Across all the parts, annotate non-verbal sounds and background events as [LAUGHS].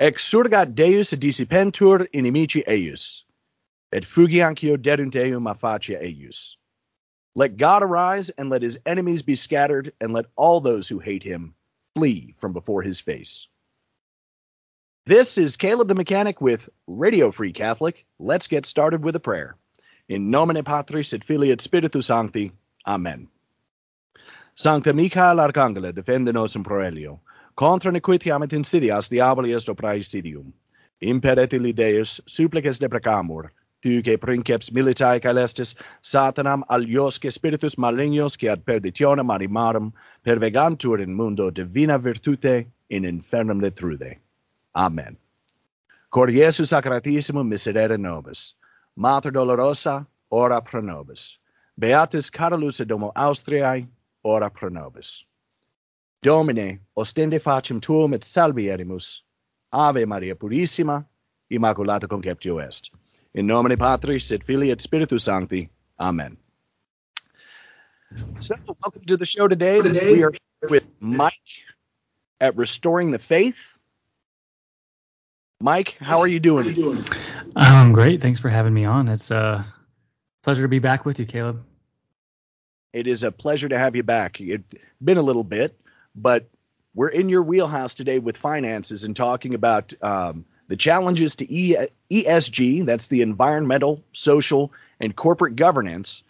Exurgat Deus dissipentur inimici eius, et fugiancio derunt eum a facia eius. Let God arise, and let his enemies be scattered, and let all those who hate him flee from before his face. This is Caleb the Mechanic with Radio Free Catholic. Let's get started with a prayer. In nomine Patris et Filii et Spiritus Sancti. Amen. Sancta Michael Arcangela, defende nos in proelio. contra nequitiam et insidias diaboli est opraesidium. Imperet illi Deus supplices deprecamur, tu que princeps militae caelestis satanam aliosque spiritus malignos que ad perditionem animarum pervegantur in mundo divina virtute in infernum letrude. Amen. Cor Iesu sacratissimum miserere nobis, Mater dolorosa, ora pro nobis. Beatus Carolus et Domo Austriae, ora pro nobis. Domine, ostende facem tuum et salvierimus. Ave Maria Purissima, Immaculata Conceptio est. In nomine Patris et Filii et Spiritus Sancti. Amen. So, welcome to the show today. Today we are with Mike at Restoring the Faith. Mike, how are you doing? Um, great. Thanks for having me on. It's a pleasure to be back with you, Caleb. It is a pleasure to have you back. It's been a little bit, but we're in your wheelhouse today with finances and talking about um, the challenges to e- ESG. That's the environmental, social, and corporate governance.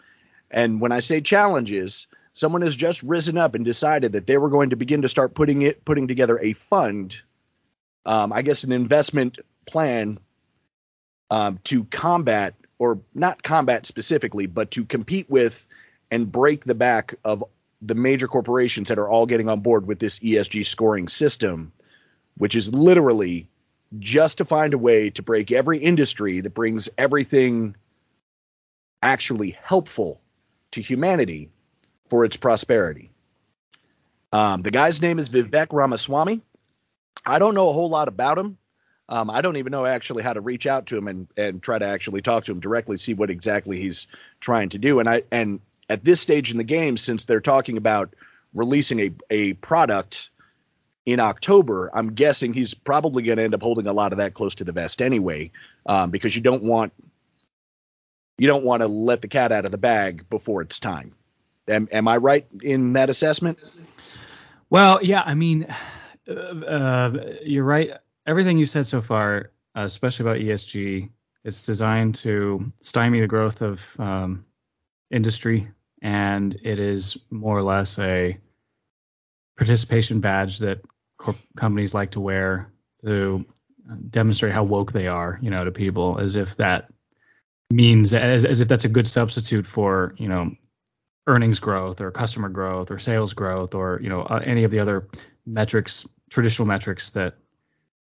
And when I say challenges, someone has just risen up and decided that they were going to begin to start putting it, putting together a fund, um, I guess, an investment plan um, to combat, or not combat specifically, but to compete with and break the back of the major corporations that are all getting on board with this ESG scoring system, which is literally just to find a way to break every industry that brings everything actually helpful to humanity for its prosperity. Um, the guy's name is Vivek Ramaswamy. I don't know a whole lot about him. Um, I don't even know actually how to reach out to him and, and try to actually talk to him directly, see what exactly he's trying to do. And I and at this stage in the game, since they're talking about releasing a, a product in October, I'm guessing he's probably going to end up holding a lot of that close to the vest anyway, um, because you don't want you don't want to let the cat out of the bag before it's time. Am, am I right in that assessment? Well, yeah, I mean, uh, uh, you're right. Everything you said so far, uh, especially about ESG, it's designed to stymie the growth of um, industry and it is more or less a participation badge that corp- companies like to wear to demonstrate how woke they are, you know, to people, as if that means as, as if that's a good substitute for, you know, earnings growth or customer growth or sales growth or you know uh, any of the other metrics, traditional metrics that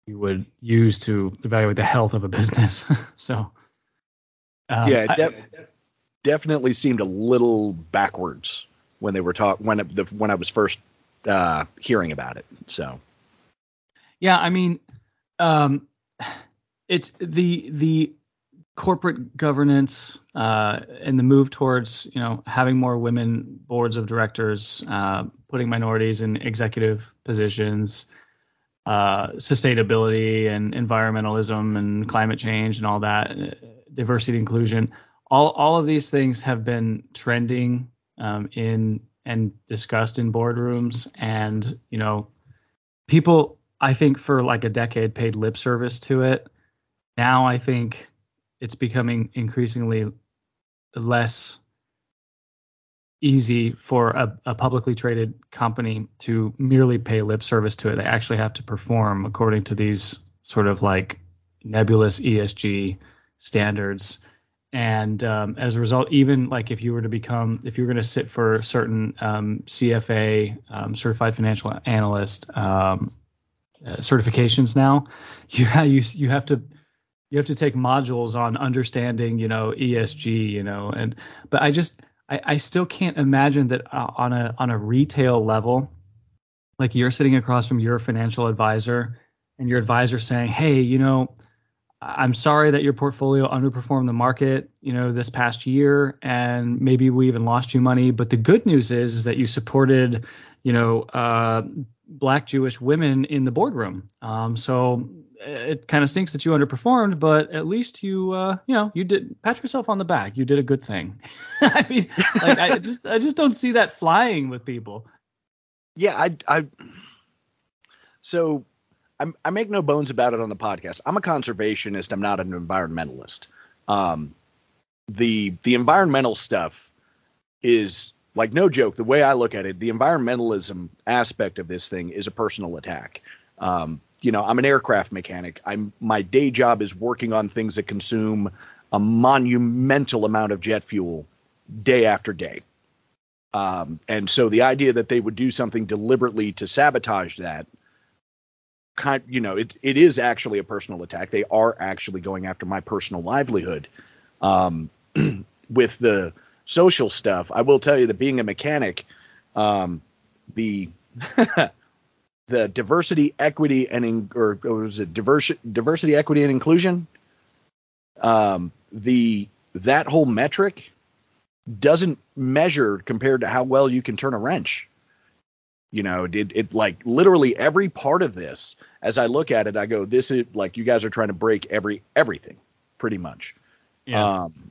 you would use to evaluate the health of a business. [LAUGHS] so um, yeah, de- definitely seemed a little backwards when they were talk when it, the, when I was first uh, hearing about it. So yeah, I mean, um, it's the the corporate governance uh, and the move towards you know having more women boards of directors, uh, putting minorities in executive positions, uh, sustainability and environmentalism and climate change and all that, uh, diversity inclusion. All all of these things have been trending um, in and discussed in boardrooms, and you know people I think for like a decade paid lip service to it. Now I think it's becoming increasingly less easy for a, a, publicly traded company to merely pay lip service to it. They actually have to perform according to these sort of like nebulous ESG standards. And um, as a result, even like if you were to become, if you were going to sit for certain um, CFA, um, certified financial analyst um, uh, certifications now, [LAUGHS] you, you you have to you have to take modules on understanding, you know, ESG, you know, and but I just I, I still can't imagine that uh, on a on a retail level, like you're sitting across from your financial advisor and your advisor saying, hey, you know, I'm sorry that your portfolio underperformed the market, you know, this past year, and maybe we even lost you money. But the good news is, is that you supported, you know, uh, black Jewish women in the boardroom. Um, so it kind of stinks that you underperformed, but at least you, uh, you know, you did pat yourself on the back. You did a good thing. [LAUGHS] I mean, like, I just, I just don't see that flying with people. Yeah, I, I, so I'm, i make no bones about it on the podcast. I'm a conservationist. I'm not an environmentalist. Um, the the environmental stuff is like no joke. The way I look at it, the environmentalism aspect of this thing is a personal attack. Um, you know, I'm an aircraft mechanic. I'm my day job is working on things that consume a monumental amount of jet fuel day after day. Um, and so the idea that they would do something deliberately to sabotage that, kind, you know, it it is actually a personal attack. They are actually going after my personal livelihood. Um, [CLEARS THROAT] with the social stuff, I will tell you that being a mechanic, um, the [LAUGHS] the diversity, equity, and in, or, or was it diversity, diversity, equity, and inclusion? Um, the that whole metric doesn't measure compared to how well you can turn a wrench. You know, it, it like literally every part of this, as I look at it, I go, this is like you guys are trying to break every everything, pretty much. Yeah. Um,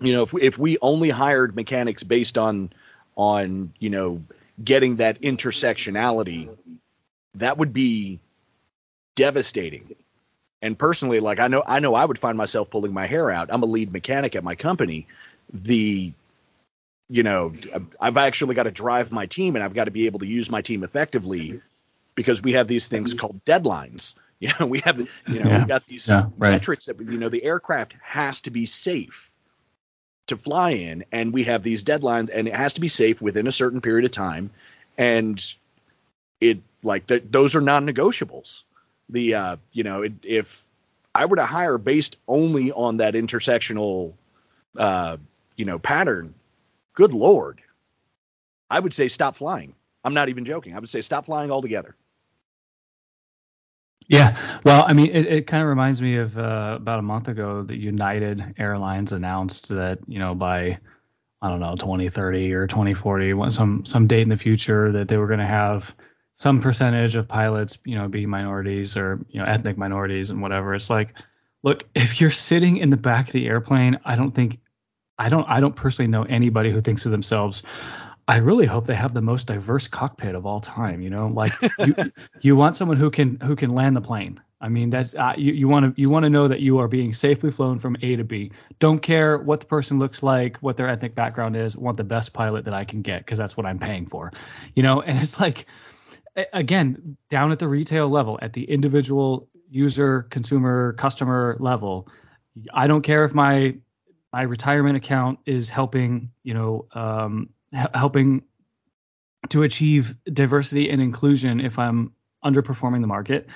you know, if we, if we only hired mechanics based on on you know getting that intersectionality that would be devastating. And personally, like I know I know I would find myself pulling my hair out. I'm a lead mechanic at my company. The you know, I've actually got to drive my team and I've got to be able to use my team effectively because we have these things called deadlines. [LAUGHS] You know, we have, you know, yeah. we've got these yeah, right. metrics that, you know, the aircraft has to be safe to fly in and we have these deadlines and it has to be safe within a certain period of time. And it like th- those are non-negotiables. The uh, you know, it, if I were to hire based only on that intersectional, uh, you know, pattern, good lord, I would say stop flying. I'm not even joking. I would say stop flying altogether. Yeah, well, I mean, it, it kind of reminds me of uh, about a month ago that United Airlines announced that you know by I don't know 2030 or 2040, some some date in the future that they were going to have some percentage of pilots, you know, be minorities or you know ethnic minorities and whatever. It's like, look, if you're sitting in the back of the airplane, I don't think, I don't, I don't personally know anybody who thinks of themselves. I really hope they have the most diverse cockpit of all time. You know, like you, [LAUGHS] you want someone who can who can land the plane. I mean, that's uh, you want to you want to know that you are being safely flown from A to B. Don't care what the person looks like, what their ethnic background is. Want the best pilot that I can get because that's what I'm paying for. You know, and it's like again, down at the retail level, at the individual user, consumer, customer level, I don't care if my my retirement account is helping, you know, um, h- helping to achieve diversity and inclusion if I'm underperforming the market,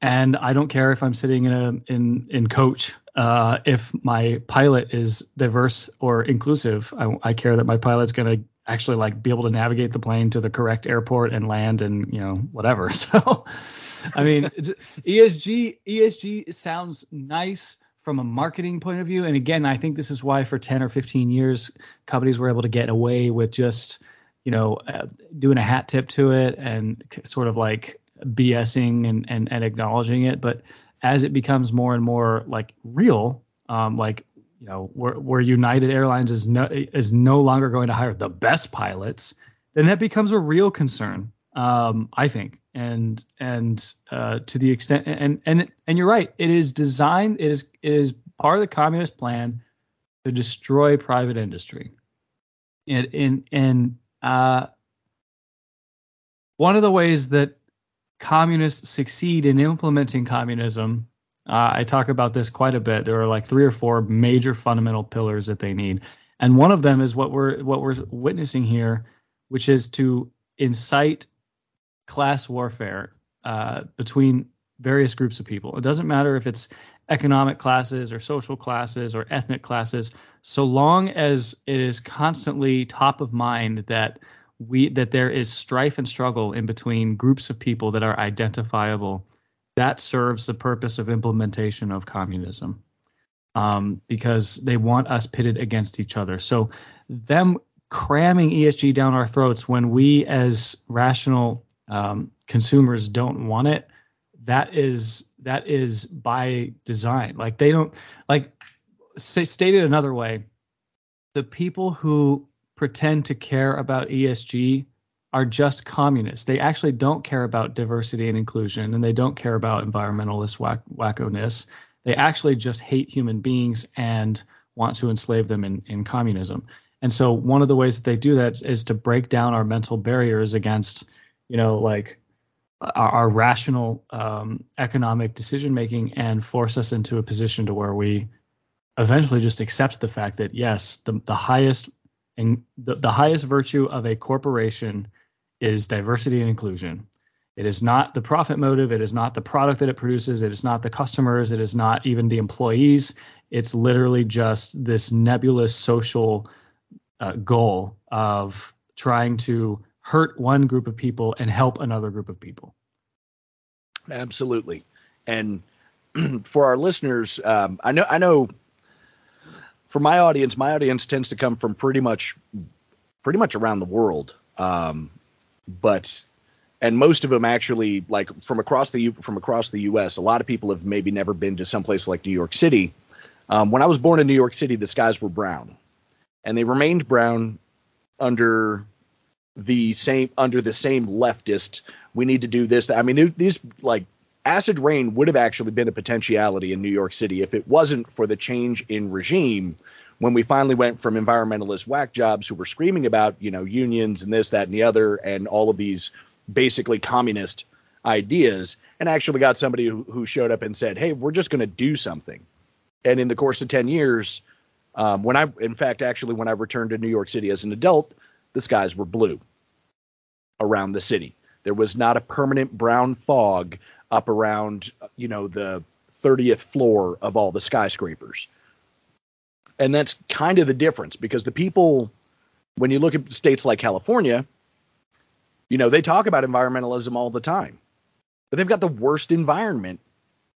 and I don't care if I'm sitting in a in in coach uh, if my pilot is diverse or inclusive. I, I care that my pilot's going to actually like be able to navigate the plane to the correct airport and land and you know whatever. [LAUGHS] So I mean ESG ESG sounds nice from a marketing point of view, and again, I think this is why for 10 or 15 years, companies were able to get away with just, you know, uh, doing a hat tip to it and sort of like BSing and, and, and acknowledging it. But as it becomes more and more like real, um, like you know, where, United Airlines is no is no longer going to hire the best pilots, then that becomes a real concern. Um, I think, and and uh, to the extent, and and and you're right, it is designed, it is it is part of the communist plan to destroy private industry. And in and uh, one of the ways that communists succeed in implementing communism, uh, I talk about this quite a bit. There are like three or four major fundamental pillars that they need, and one of them is what we're what we're witnessing here, which is to incite class warfare uh, between various groups of people. It doesn't matter if it's economic classes or social classes or ethnic classes, so long as it is constantly top of mind that we that there is strife and struggle in between groups of people that are identifiable. That serves the purpose of implementation of communism. Um, because they want us pitted against each other. So them cramming ESG down our throats when we as rational um, consumers don't want it that is that is by design like they don't like say, stated another way the people who pretend to care about ESG are just communists. They actually don't care about diversity and inclusion, and they don't care about environmentalist whack- wackoness. They actually just hate human beings and want to enslave them in, in communism. And so one of the ways that they do that is to break down our mental barriers against you know, like our, our rational um, economic decision making and force us into a position to where we eventually just accept the fact that yes, the, the highest and the, the highest virtue of a corporation is diversity and inclusion. It is not the profit motive. It is not the product that it produces. It is not the customers. It is not even the employees. It's literally just this nebulous social uh, goal of trying to hurt one group of people and help another group of people. Absolutely. And [CLEARS THROAT] for our listeners, um, I know I know for my audience, my audience tends to come from pretty much pretty much around the world. Um, but and most of them actually like from across the U, from across the U.S. A lot of people have maybe never been to some place like New York City. Um, when I was born in New York City, the skies were brown, and they remained brown under the same under the same leftist. We need to do this. I mean, these like acid rain would have actually been a potentiality in New York City if it wasn't for the change in regime when we finally went from environmentalist whack jobs who were screaming about you know unions and this that and the other and all of these basically communist ideas and actually got somebody who, who showed up and said hey we're just going to do something and in the course of 10 years um, when i in fact actually when i returned to new york city as an adult the skies were blue around the city. There was not a permanent brown fog up around, you know, the 30th floor of all the skyscrapers. And that's kind of the difference because the people, when you look at states like California, you know, they talk about environmentalism all the time, but they've got the worst environment.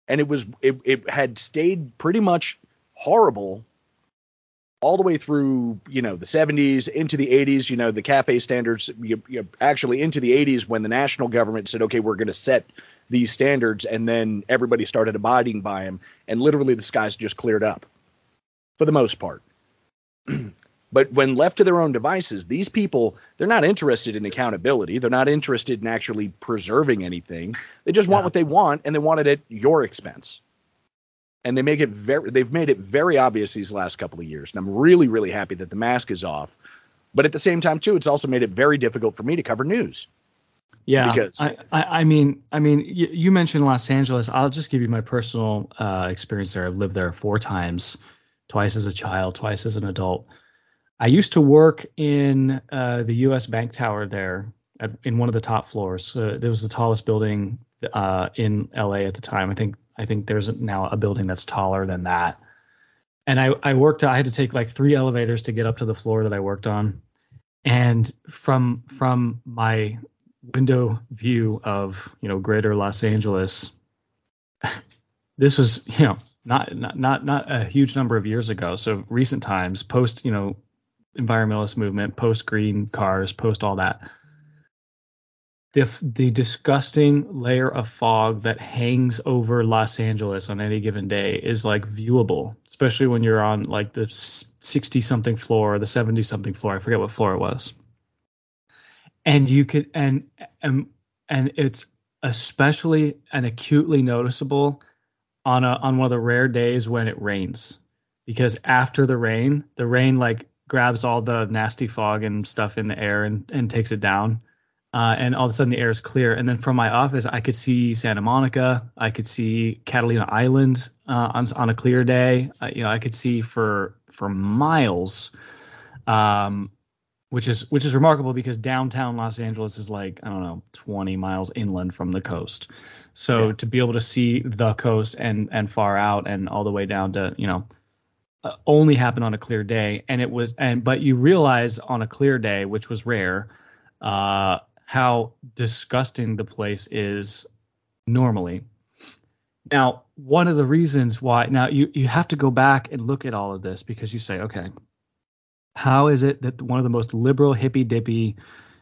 And it was, it, it had stayed pretty much horrible all the way through, you know, the 70s into the 80s, you know, the CAFE standards, you, you actually into the 80s when the national government said, okay, we're going to set these standards, and then everybody started abiding by them, and literally the skies just cleared up for the most part. [CLEARS THROAT] but when left to their own devices, these people, they're not interested in accountability. They're not interested in actually preserving anything. They just want what they want, and they want it at your expense and they make it very they've made it very obvious these last couple of years and i'm really really happy that the mask is off. But at the same time too it's also made it very difficult for me to cover news. Yeah because i i, I mean i mean you, you, mentioned los angeles. I'll just give you my personal uh, experience there. I've lived there four times twice as a child twice as an adult. I used to work in uh, the us bank tower there at, in one of the top floors. Uh, it was the tallest building uh, in la at the time. I think I think there's now a building that's taller than that. And I, I worked, I had to take like three elevators to get up to the floor that I worked on. And from from my window view of, you know, greater Los Angeles, [LAUGHS] this was, you know, not not not not a huge number of years ago. So recent times, post you know environmentalist movement, post green cars, post all that. The, the disgusting layer of fog that hangs over Los Angeles on any given day is like viewable, especially when you're on like the 60 something floor or the 70 something floor. I forget what floor it was. And you could and and and it's especially and acutely noticeable on a on one of the rare days when it rains because after the rain the rain like grabs all the nasty fog and stuff in the air and, and takes it down uh, and all of a sudden the air is clear and then from my office i could see santa monica i could see catalina island uh, on, on a clear day uh, you know i could see for for miles um, which is which is remarkable because downtown Los Angeles is like I don't know 20 miles inland from the coast. So yeah. to be able to see the coast and and far out and all the way down to you know uh, only happen on a clear day and it was and but you realize on a clear day which was rare uh, how disgusting the place is normally. Now, one of the reasons why now you you have to go back and look at all of this because you say okay how is it that one of the most liberal, hippy dippy,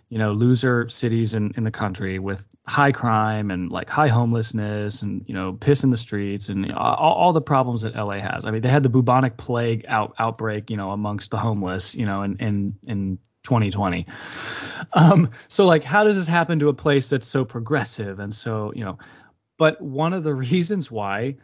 you know, loser cities in, in the country with high crime and like high homelessness and, you know, piss in the streets and all, all the problems that LA has. I mean, they had the bubonic plague out, outbreak, you know, amongst the homeless, you know, in, in, in 2020. Um, so like, how does this happen to a place that's so progressive and so, you know, but one of the [LAUGHS] reasons why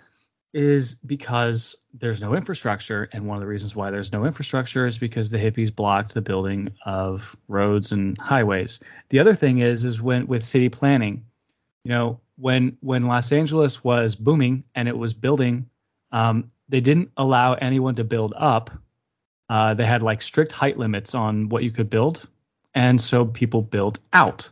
is because there's no infrastructure. And one of the reasons why there's no infrastructure is because the hippies blocked the building of roads and highways. The other thing is, is when with city planning, you know, when when Los Angeles was booming and it was building, um, they didn't allow anyone to build up. Uh, they had like strict height limits on what you could build, and so people built out,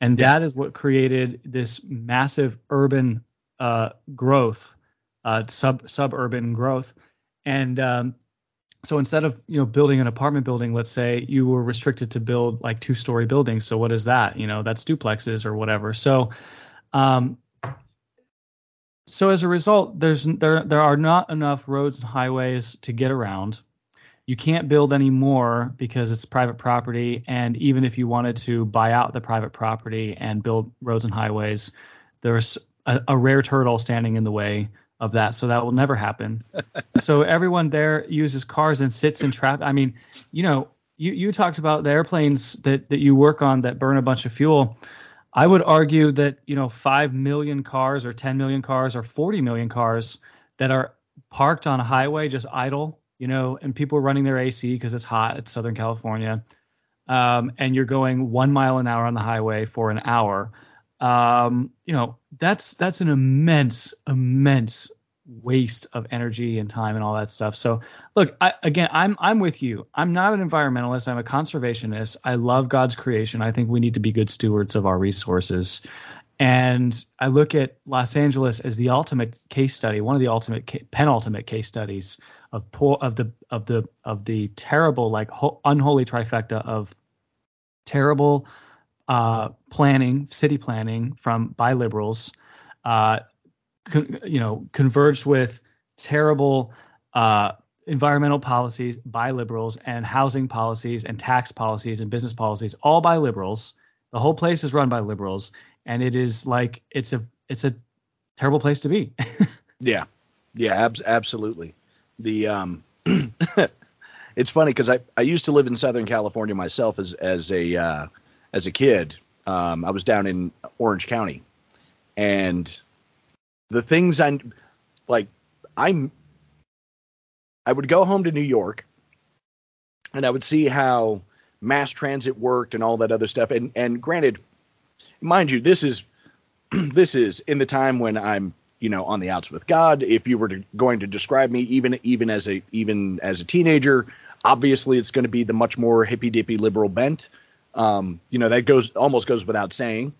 and yeah. that is what created this massive urban uh, growth uh, sub suburban growth. And um, so instead of you know building an apartment building, let's say you were restricted to build like two story buildings. So what is that? You know, that's duplexes or whatever. So um, so as a result, there's there there are not enough roads and highways to get around. You can't build any more because it's private property, and even if you wanted to buy out the private property and build roads and highways, there's a, a rare turtle standing in the way of that, so that will never happen. [LAUGHS] so everyone there uses cars and sits in traffic. I mean, you know, you you talked about the airplanes that that you work on that burn a bunch of fuel. I would argue that you know five million cars or 10 million cars or 40 million cars that are parked on a highway just idle, you know, and people are running their AC because it's hot. It's Southern California, um, and you're going one mile an hour on the highway for an hour um, you know, that's that's an immense, immense waste of energy and time and all that stuff. So, look, I, again, I'm I'm with you. I'm not an environmentalist. I'm a conservationist. I love God's creation. I think we need to be good stewards of our resources. And I look at Los Angeles as the ultimate case study, one of the ultimate penultimate case studies of poor of the of the of the terrible like ho- unholy trifecta of terrible uh, planning, city planning from by liberals, uh, con, you know, converged with terrible uh, environmental policies by liberals and housing policies and tax policies and business policies, all by liberals. The whole place is run by liberals, and it is like it's a it's a terrible place to be. [LAUGHS] yeah, yeah, ab- absolutely. The um, [CLEARS THROAT] it's funny because I I used to live in Southern California myself as as a uh, as a kid. Um, I was down in Orange County, and the things I like, I'm I would go home to New York, and I would see how mass transit worked and all that other stuff. And and granted, mind you, this is [CLEARS THROAT] this is in the time when I'm you know on the outs with God. If you were to, going to describe me even even as a even as a teenager, obviously it's going to be the much more hippy dippy liberal bent. Um, you know, that goes almost goes without saying.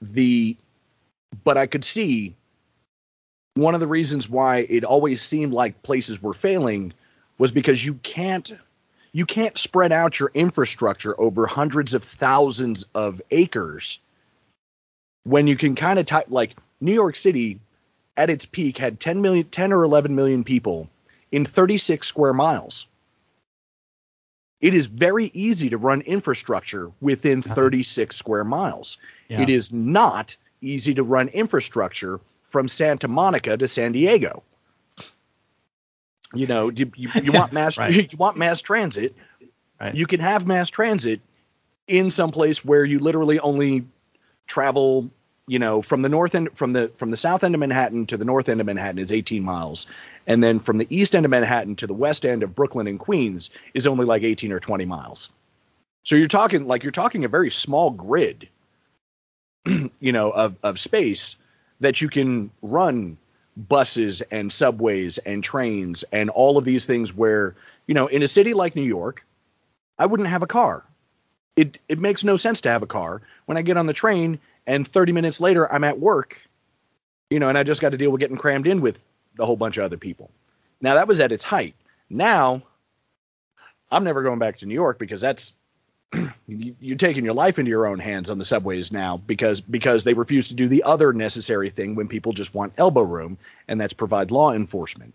The but I could see one of the reasons why it always seemed like places were failing was because you can't you can't spread out your infrastructure over hundreds of thousands of acres when you can kind of type like New York City at its peak had 10 million 10 or 11 million people in 36 square miles. It is very easy to run infrastructure within uh-huh. 36 square miles. Yeah. It is not easy to run infrastructure from Santa Monica to San Diego. You know, you, you, you want [LAUGHS] mass Right. [LAUGHS] you want mass transit. Right. You can have mass transit in some place where you literally only travel, you know, from the north end from the from the south end of Manhattan to the north end of Manhattan is 18 miles, and then from the east end of Manhattan to the west end of Brooklyn and Queens is only like 18 or 20 miles. So you're talking like you're talking a very small grid, [CLEARS THROAT] you know, of of space that you can run buses and subways and trains and all of these things where, you know, in a city like New York, I wouldn't have a car. It it makes no sense to have a car when I get on the train and 30 minutes later I'm at work, you know, and I just got to deal with getting crammed in with a whole bunch of other people. Now that was at its height. Now I'm never going back to New York because that's [CLEARS THROAT] you- you're taking your life into your own hands on the subways now because because they refuse to do the other necessary thing when people just want elbow room and that's provide law enforcement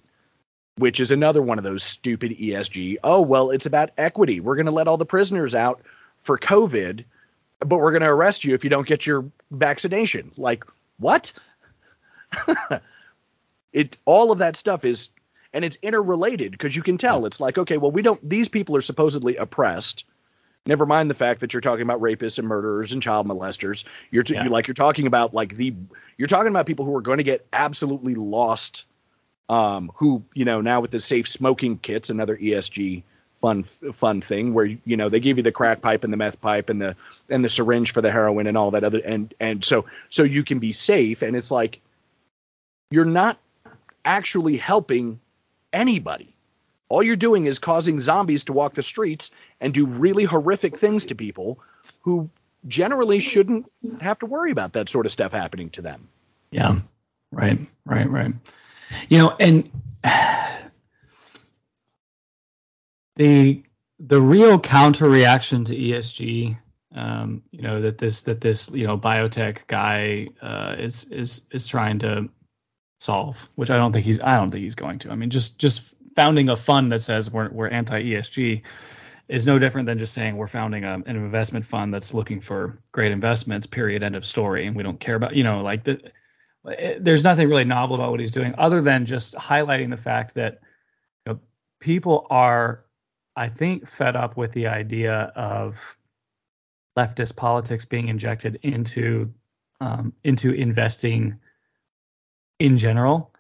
which is another one of those stupid ESG oh well it's about equity we're going to let all the prisoners out for covid but we're going to arrest you if you don't get your vaccination. Like what? [LAUGHS] It all of that stuff is and it's interrelated because you can tell. It's like okay well we don't these people are supposedly oppressed. Never mind the fact that you're talking about rapists and murderers and child molesters. You're, t- Yeah. you like you're talking about like the you're talking about people who are going to get absolutely lost um who you know now with the safe smoking kits another ESG fun fun thing where you know they give you the crack pipe and the meth pipe and the and the syringe for the heroin and all that other and and so so you can be safe and it's like you're not actually helping anybody all you're doing is causing zombies to walk the streets and do really horrific things to people who generally shouldn't have to worry about that sort of stuff happening to them. Yeah. Right. Right. Right. You know, and the the real counter reaction to ESG, um, you know, that this that this you know biotech guy uh, is is is trying to solve, which I don't think he's I don't think he's going to. I mean, just just founding a fund that says we're we're anti ESG is no different than just saying we're founding a, an investment fund that's looking for great investments. Period. End of story. And we don't care about you know like the it- there's nothing really novel about what he's doing other than just highlighting the fact that you know, people are i think fed up with the idea of leftist politics being injected into um, into investing in general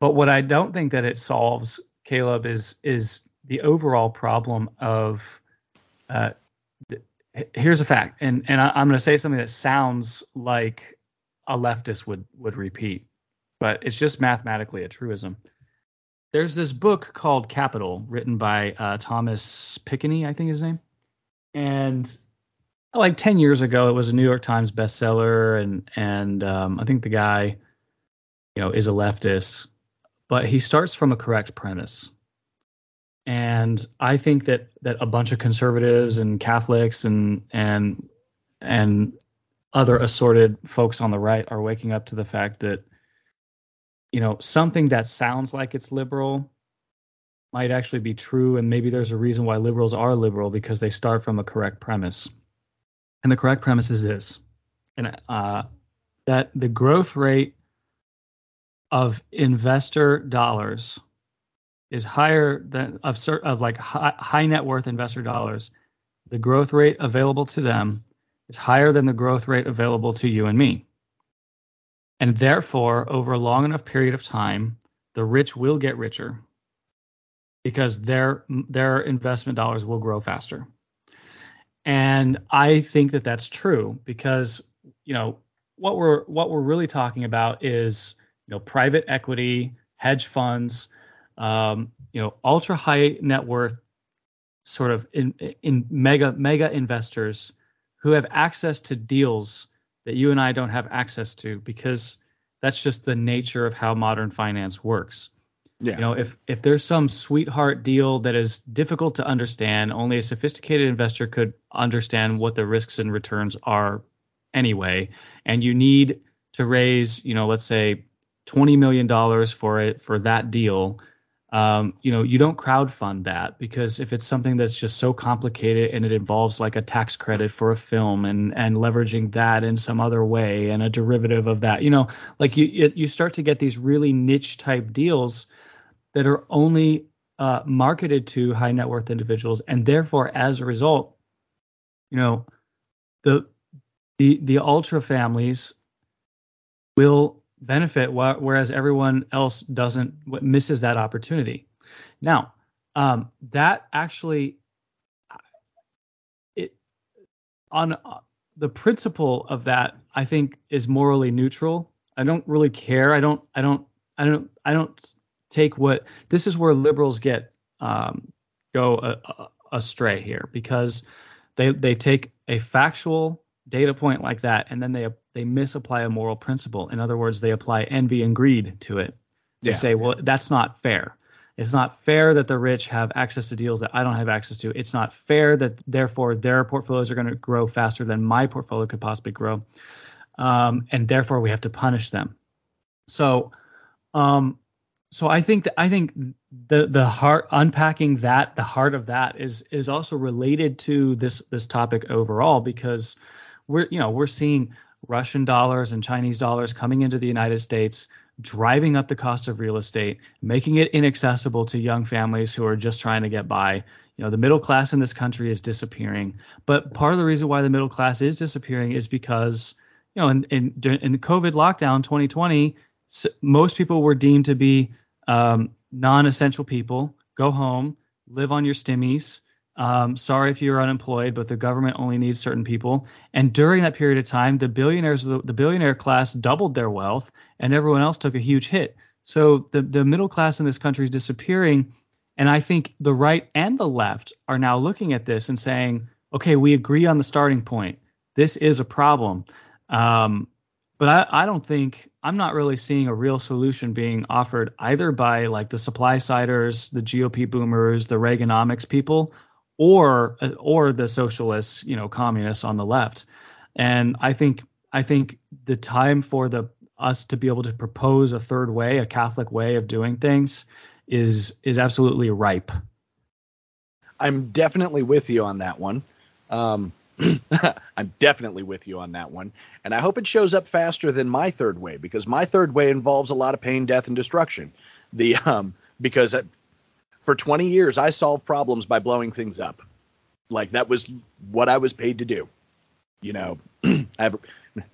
but what i don't think that it solves caleb is is the overall problem of uh, th- here's a fact and and I, i'm going to say something that sounds like a leftist would would repeat, but it's just mathematically a truism. There's this book called Capital, written by uh, Thomas Piketty, I think his name, and like 10 years ago, it was a New York Times bestseller, and and um, I think the guy, you know, is a leftist, but he starts from a correct premise. And I think that that a bunch of conservatives and Catholics and and and other assorted folks on the right are waking up to the fact that you know something that sounds like it's liberal might actually be true and maybe there's a reason why liberals are liberal because they start from a correct premise and the correct premise is this and uh, that the growth rate of investor dollars is higher than of of like high, high net worth investor dollars the growth rate available to them is higher than the growth rate available to you and me. And therefore, over a long enough period of time, the rich will get richer because their their investment dollars will grow faster. And I think that that's true because you know what we're what we're really talking about is you know private equity, hedge funds, um, you know ultra high net worth sort of in, in mega mega investors who have access to deals that you and I don't have access to because that's just the nature of how modern finance works. Yeah. You know, if if there's some sweetheart deal that is difficult to understand, only a sophisticated investor could understand what the risks and returns are anyway, and you need to raise, you know, let's say twenty million dollars for it for that deal, um, you know, you don't crowdfund that because if it's something that's just so complicated and it involves like a tax credit for a film and and leveraging that in some other way and a derivative of that, you know, like you you start to get these really niche type deals that are only uh, marketed to high net worth individuals, and therefore, as a result, you know, the the the ultra families will benefit, whereas everyone else doesn't misses that opportunity. Now, um, that actually it on the principle of that, I think, is morally neutral. I don't really care. I don't. I don't. I don't. I don't take what this is where liberals get um, go astray here because they they take a factual data point like that and then they they misapply a moral principle. In other words, they apply envy and greed to it. They yeah. say, well, that's not fair. It's not fair that the rich have access to deals that I don't have access to. It's not fair that therefore their portfolios are going to grow faster than my portfolio could possibly grow, um, and therefore we have to punish them. So, um, so I think that I think the the heart unpacking that the heart of that is is also related to this this topic overall because we're you know we're seeing Russian dollars and Chinese dollars coming into the United States, driving up the cost of real estate, making it inaccessible to young families who are just trying to get by. You know, the middle class in this country is disappearing. But part of the reason why the middle class is disappearing is because, you know, in in, in the COVID lockdown 2020, most people were deemed to be um, non-essential people. Go home, live on your stimmies um, sorry if you're unemployed, but the government only needs certain people. And during that period of time, the billionaires, the, the billionaire class doubled their wealth, and everyone else took a huge hit. So the the middle class in this country is disappearing. And I think the right and the left are now looking at this and saying, okay, we agree on the starting point. This is a problem. Um, but I, I don't think I'm not really seeing a real solution being offered either by like the supply siders, the GOP boomers, the Reaganomics people, or or the socialists, you know, communists on the left. And I think I think the time for the us to be able to propose a third way, a Catholic way of doing things, is is absolutely ripe. I'm definitely with you on that one. Um, [CLEARS THROAT] I'm definitely with you on that one, and I hope it shows up faster than my third way because my third way involves a lot of pain, death, and destruction. The um, because for 20 years I solved problems by blowing things up. Like that was what I was paid to do. You know, [CLEARS THROAT] have,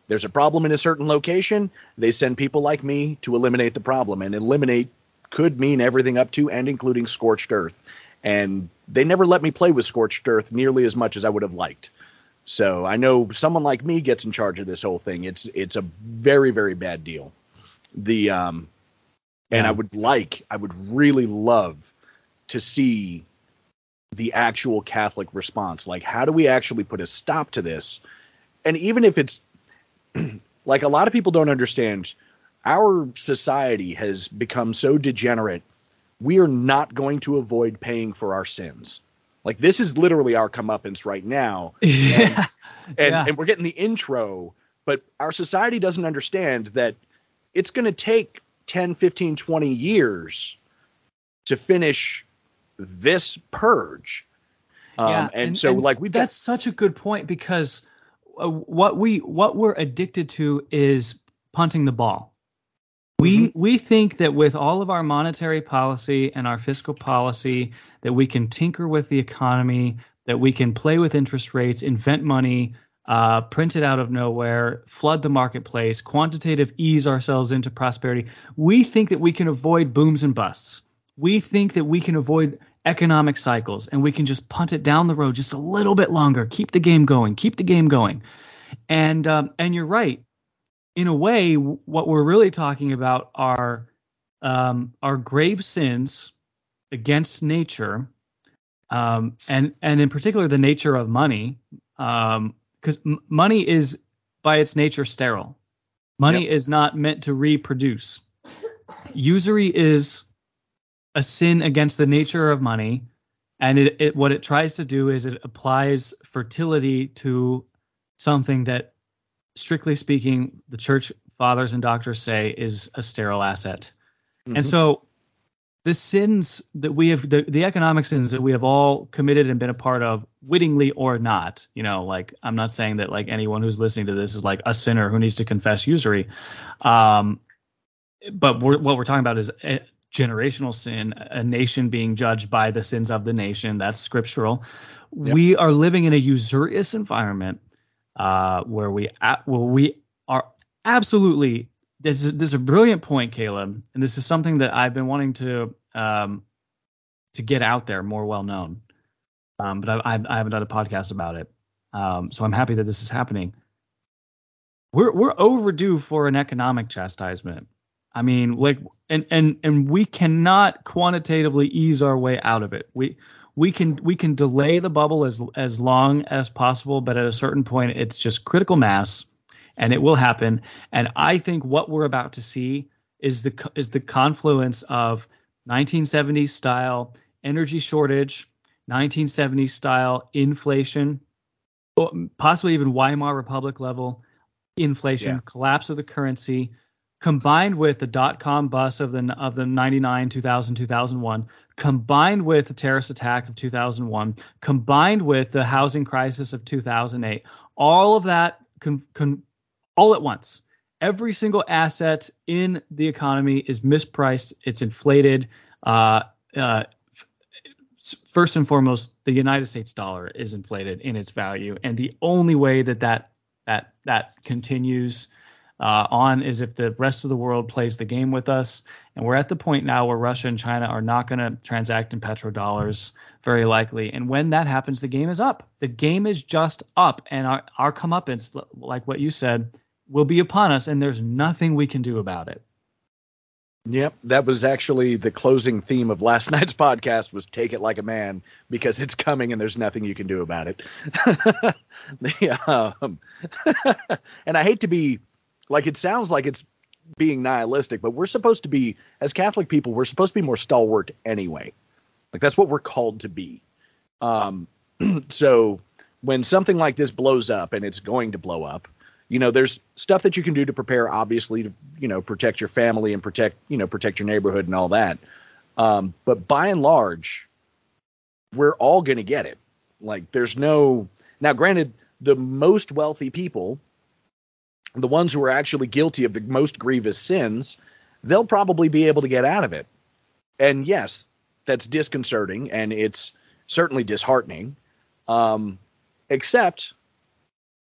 there's a problem in a certain location, they send people like me to eliminate the problem and eliminate could mean everything up to and including scorched earth. And they never let me play with scorched earth nearly as much as I would have liked. So I know someone like me gets in charge of this whole thing. It's it's a very very bad deal. The um and yeah. I would like I would really love to see the actual Catholic response. Like, how do we actually put a stop to this? And even if it's [CLEARS THROAT] like a lot of people don't understand, our society has become so degenerate, we are not going to avoid paying for our sins. Like, this is literally our comeuppance right now. [LAUGHS] Yeah. And, and, yeah. and we're getting the intro, but our society doesn't understand that it's going to take 10, 15, 20 years to finish this purge. Um, yeah, and, and so and like we that's got, such a good point because uh, what we what we're addicted to is punting the ball. We mm-hmm. we think that with all of our monetary policy and our fiscal policy that we can tinker with the economy, that we can play with interest rates, invent money, uh, print it out of nowhere, flood the marketplace, quantitative ease ourselves into prosperity. We think that we can avoid booms and busts we think that we can avoid economic cycles and we can just punt it down the road just a little bit longer, keep the game going, keep the game going. And um, and you're right. In a way, what we're really talking about are um, are grave sins against nature, um, and and in particular the nature of money, because um, m- money is by its nature sterile. Money yep. is not meant to reproduce. Usury is a sin against the nature of money, and it, it what it tries to do is it applies fertility to something that, strictly speaking, the church fathers and doctors say is a sterile asset. Mm-hmm. And so the sins that we have the, the economic sins that we have all committed and been a part of wittingly or not you know like i'm not saying that like anyone who's listening to this is like a sinner who needs to confess usury um but we're, what we're talking about is a generational sin a nation being judged by the sins of the nation that's scriptural Yep. we are living in a usurious environment uh where we where we are absolutely this is this is a brilliant point, Caleb, and this is something that I've been wanting to um, to get out there more well known. Um, but I, I, I haven't done a podcast about it, um, so I'm happy that this is happening. We're we're overdue for an economic chastisement. I mean, like, and and and we cannot quantitatively ease our way out of it. We we can we can delay the bubble as as long as possible, but at a certain point, it's just critical mass and it will happen. And I think what we're about to see is the is the confluence of 1970s style energy shortage, 1970s style inflation, possibly even Weimar Republic level inflation, Yeah. collapse of the currency, combined with the dot com bust of the of the 99 2000 2001 combined with the terrorist attack of 2001 combined with the housing crisis of 2008 all of that con, con, all at once every single asset in the economy is mispriced it's inflated uh, uh, first and foremost the united states dollar is inflated in its value and the only way that that that that continues uh, on is if the rest of the world plays the game with us. And we're at the point now where Russia and China are not going to transact in petrodollars, very likely. And when that happens, the game is up. The game is just up, and our, our comeuppance, like what you said, will be upon us, and there's nothing we can do about it. Yep, that was actually the closing theme of last [LAUGHS] night's podcast was take it like a man because it's coming and there's nothing you can do about it. [LAUGHS] the, um, [LAUGHS] and I hate to be like it sounds like it's being nihilistic, but we're supposed to be as Catholic people, we're supposed to be more stalwart anyway. Like that's what we're called to be. Um, [CLEARS THROAT] so when something like this blows up and it's going to blow up, you know, there's stuff that you can do to prepare, obviously, to you know protect your family and protect you know protect your neighborhood and all that. Um, but by and large, we're all going to get it. Like there's no now. Granted, the most wealthy people, the ones who are actually guilty of the most grievous sins, they'll probably be able to get out of it. And yes, that's disconcerting and it's certainly disheartening. Um, except,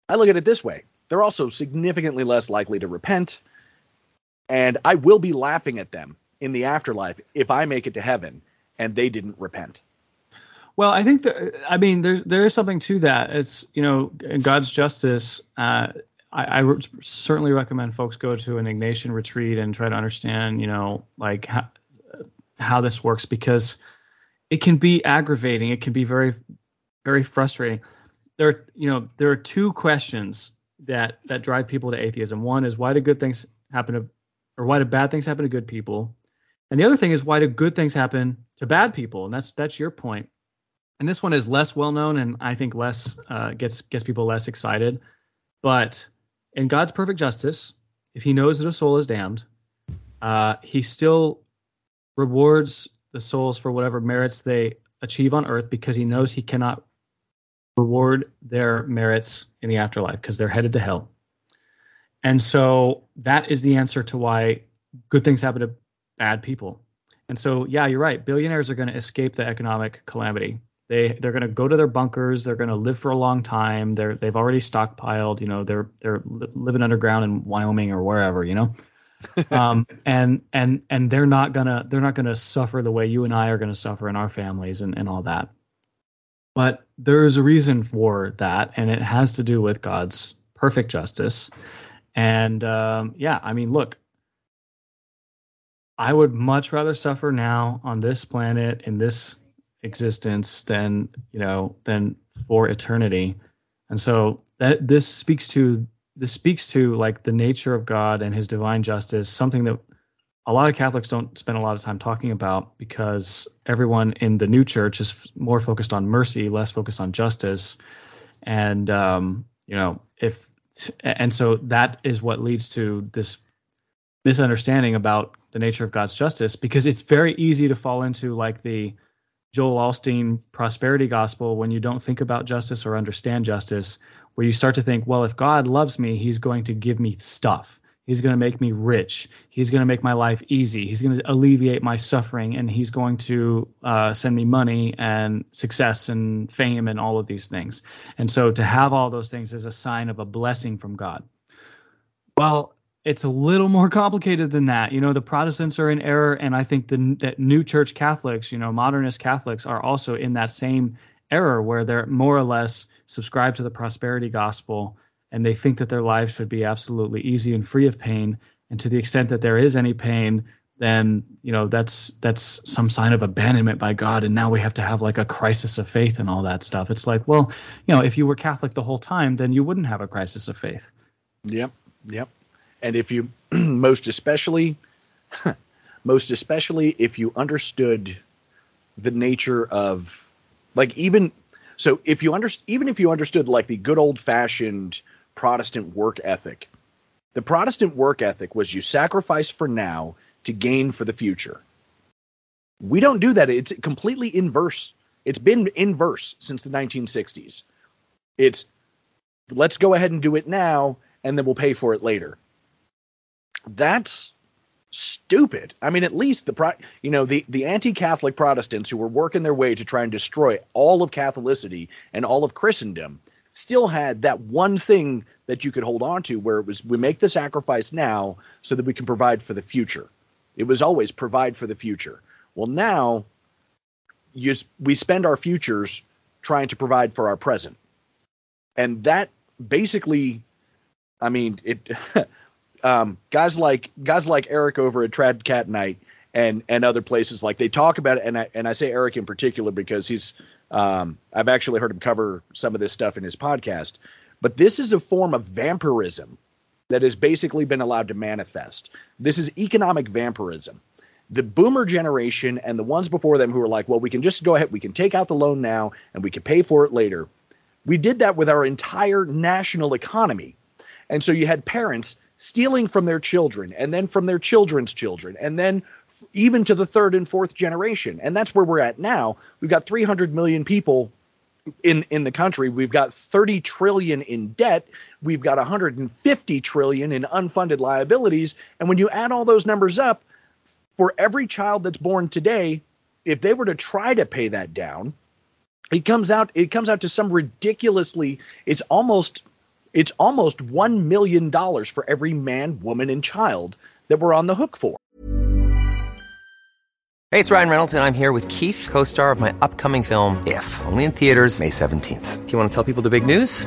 I look at it this way they're also significantly less likely to repent. And I will be laughing at them in the afterlife if I make it to heaven and they didn't repent. Well, I think that I mean there's there is something to that. It's you know God's justice. Uh, I, I would certainly recommend folks go to an Ignatian retreat and try to understand you know like how, how this works because it can be aggravating. It can be very very frustrating. There you know there are two questions that that drive people to atheism. One is why do good things happen to or why do bad things happen to good people? And the other thing is why do good things happen to bad people? And that's that's your point and this one is less well known and I think less uh, gets gets people less excited. But in God's perfect justice, if He knows that a soul is damned, uh, He still rewards the souls for whatever merits they achieve on earth because He knows He cannot reward their merits in the afterlife because they're headed to hell. And so that is the answer to why good things happen to bad people. And so, yeah, you're right. Billionaires are going to escape the economic calamity. They they're going to go to their bunkers. They're going to live for a long time. They're they've already stockpiled. You know, they're they're li- living underground in Wyoming or wherever. You know, [LAUGHS] um, and and and they're not gonna they're not gonna suffer the way you and I are gonna suffer in our families and and all that. But there's a reason for that, and it has to do with God's perfect justice. And um, yeah, I mean, look, I would much rather suffer now on this planet in this existence than you know than for eternity. And so that this speaks to this speaks to like the nature of God and His divine justice, something that a lot of Catholics don't spend a lot of time talking about because everyone in the new church is f- more focused on mercy, less focused on justice. And um, you know, if and so that is what leads to this misunderstanding about the nature of God's justice because it's very easy to fall into like the Joel Osteen prosperity gospel when you don't think about justice or understand justice, where you start to think, well, if God loves me, he's going to give me stuff. He's going to make me rich. He's going to make my life easy. He's going to alleviate my suffering, and he's going to uh, send me money and success and fame and all of these things. And so to have all those things is a sign of a blessing from God. Well, it's a little more complicated than that. You know, the Protestants are in error, and I think the, that New Church Catholics, you know, modernist Catholics, are also in that same error where they're more or less subscribed to the prosperity gospel and they think that their lives should be absolutely easy and free of pain. And to the extent that there is any pain, then you know that's that's some sign of abandonment by God, and now we have to have like a crisis of faith and all that stuff. It's like, well, you know, if you were Catholic the whole time, then you wouldn't have a crisis of faith. Yep, yep. And if you, [CLEARS THROAT] most especially, [LAUGHS] most especially if you understood the nature of, like even so, if you under, even if you understood like the good old fashioned Protestant work ethic. The Protestant work ethic was you sacrifice for now to gain for the future. We don't do that. It's completely inverse. It's been inverse since the 1960s. It's let's go ahead and do it now and then we'll pay for it later. That's stupid. I mean, at least the pro, you know the the anti-Catholic Protestants who were working their way to try and destroy all of Catholicity and all of Christendom still had that one thing that you could hold on to where it was we make the sacrifice now so that we can provide for the future. It was always provide for the future. Well, now you, we spend our futures trying to provide for our present. And that basically, I mean, it [LAUGHS] um, guys like guys like Eric over at TradCatKnight and and other places like they talk about it and I and I say Eric in particular because he's um, I've actually heard him cover some of this stuff in his podcast. But this is a form of vampirism that has basically been allowed to manifest. This is economic vampirism. The boomer generation and the ones before them who are like, well, we can just go ahead, we can take out the loan now and we can pay for it later. We did that with our entire national economy. And so you had parents stealing from their children and then from their children's children and then even to the third and fourth generation. And that's where we're at now. We've got 300 million people in in the country. We've got 30 trillion in debt. We've got 150 trillion in unfunded liabilities. And when you add all those numbers up, for every child that's born today, if they were to try to pay that down, it comes out it comes out to some ridiculously it's almost it's almost 1 million dollars for every man, woman and child that we're on the hook for. Hey, it's Ryan Reynolds, and I'm here with Keith, co star of my upcoming film, If, only in theaters, May 17th. Do you want to tell people the big news?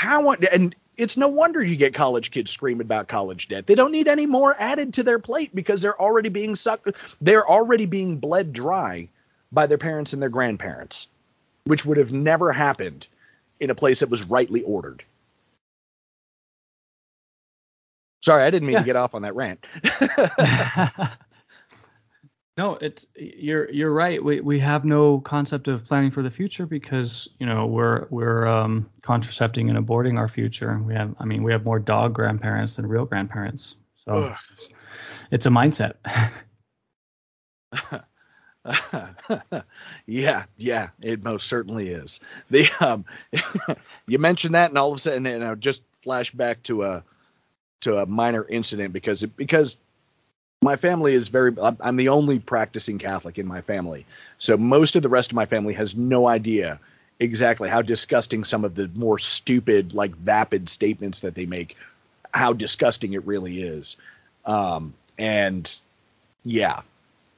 How and it's no wonder you get college kids screaming about college debt. They don't need any more added to their plate because they're already being sucked. They're already being bled dry by their parents and their grandparents, which would have never happened in a place that was rightly ordered. Sorry, I didn't mean yeah. to get off on that rant. [LAUGHS] [LAUGHS] [LAUGHS] No, it's you're you're right. We we have no concept of planning for the future because you know we're we're um, contracepting and aborting our future. We have I mean we have more dog grandparents than real grandparents. So it's, it's a mindset. [LAUGHS] yeah, yeah, it most certainly is. The um, [LAUGHS] you mentioned that, and all of a sudden, and I just flash back to a to a minor incident because it, because my family is very I'm the only practicing Catholic in my family. So most of the rest of my family has no idea exactly how disgusting some of the more stupid like vapid statements that they make how disgusting it really is. Um and yeah.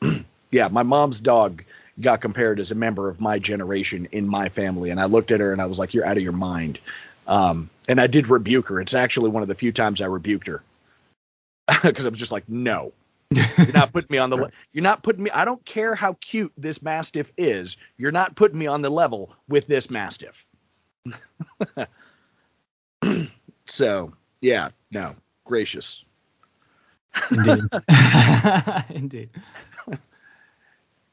[CLEARS THROAT] yeah, my mom's dog got compared as a member of my generation in my family and I looked at her and I was like you're out of your mind. Um and I did rebuke her. It's actually one of the few times I rebuked her. [LAUGHS] Because I was just like, no, you're not putting me on the. [LAUGHS] You're not putting me. I don't care how cute this mastiff is. You're not putting me on the level with this mastiff. [LAUGHS] so yeah, no, gracious. Indeed. [LAUGHS] Indeed.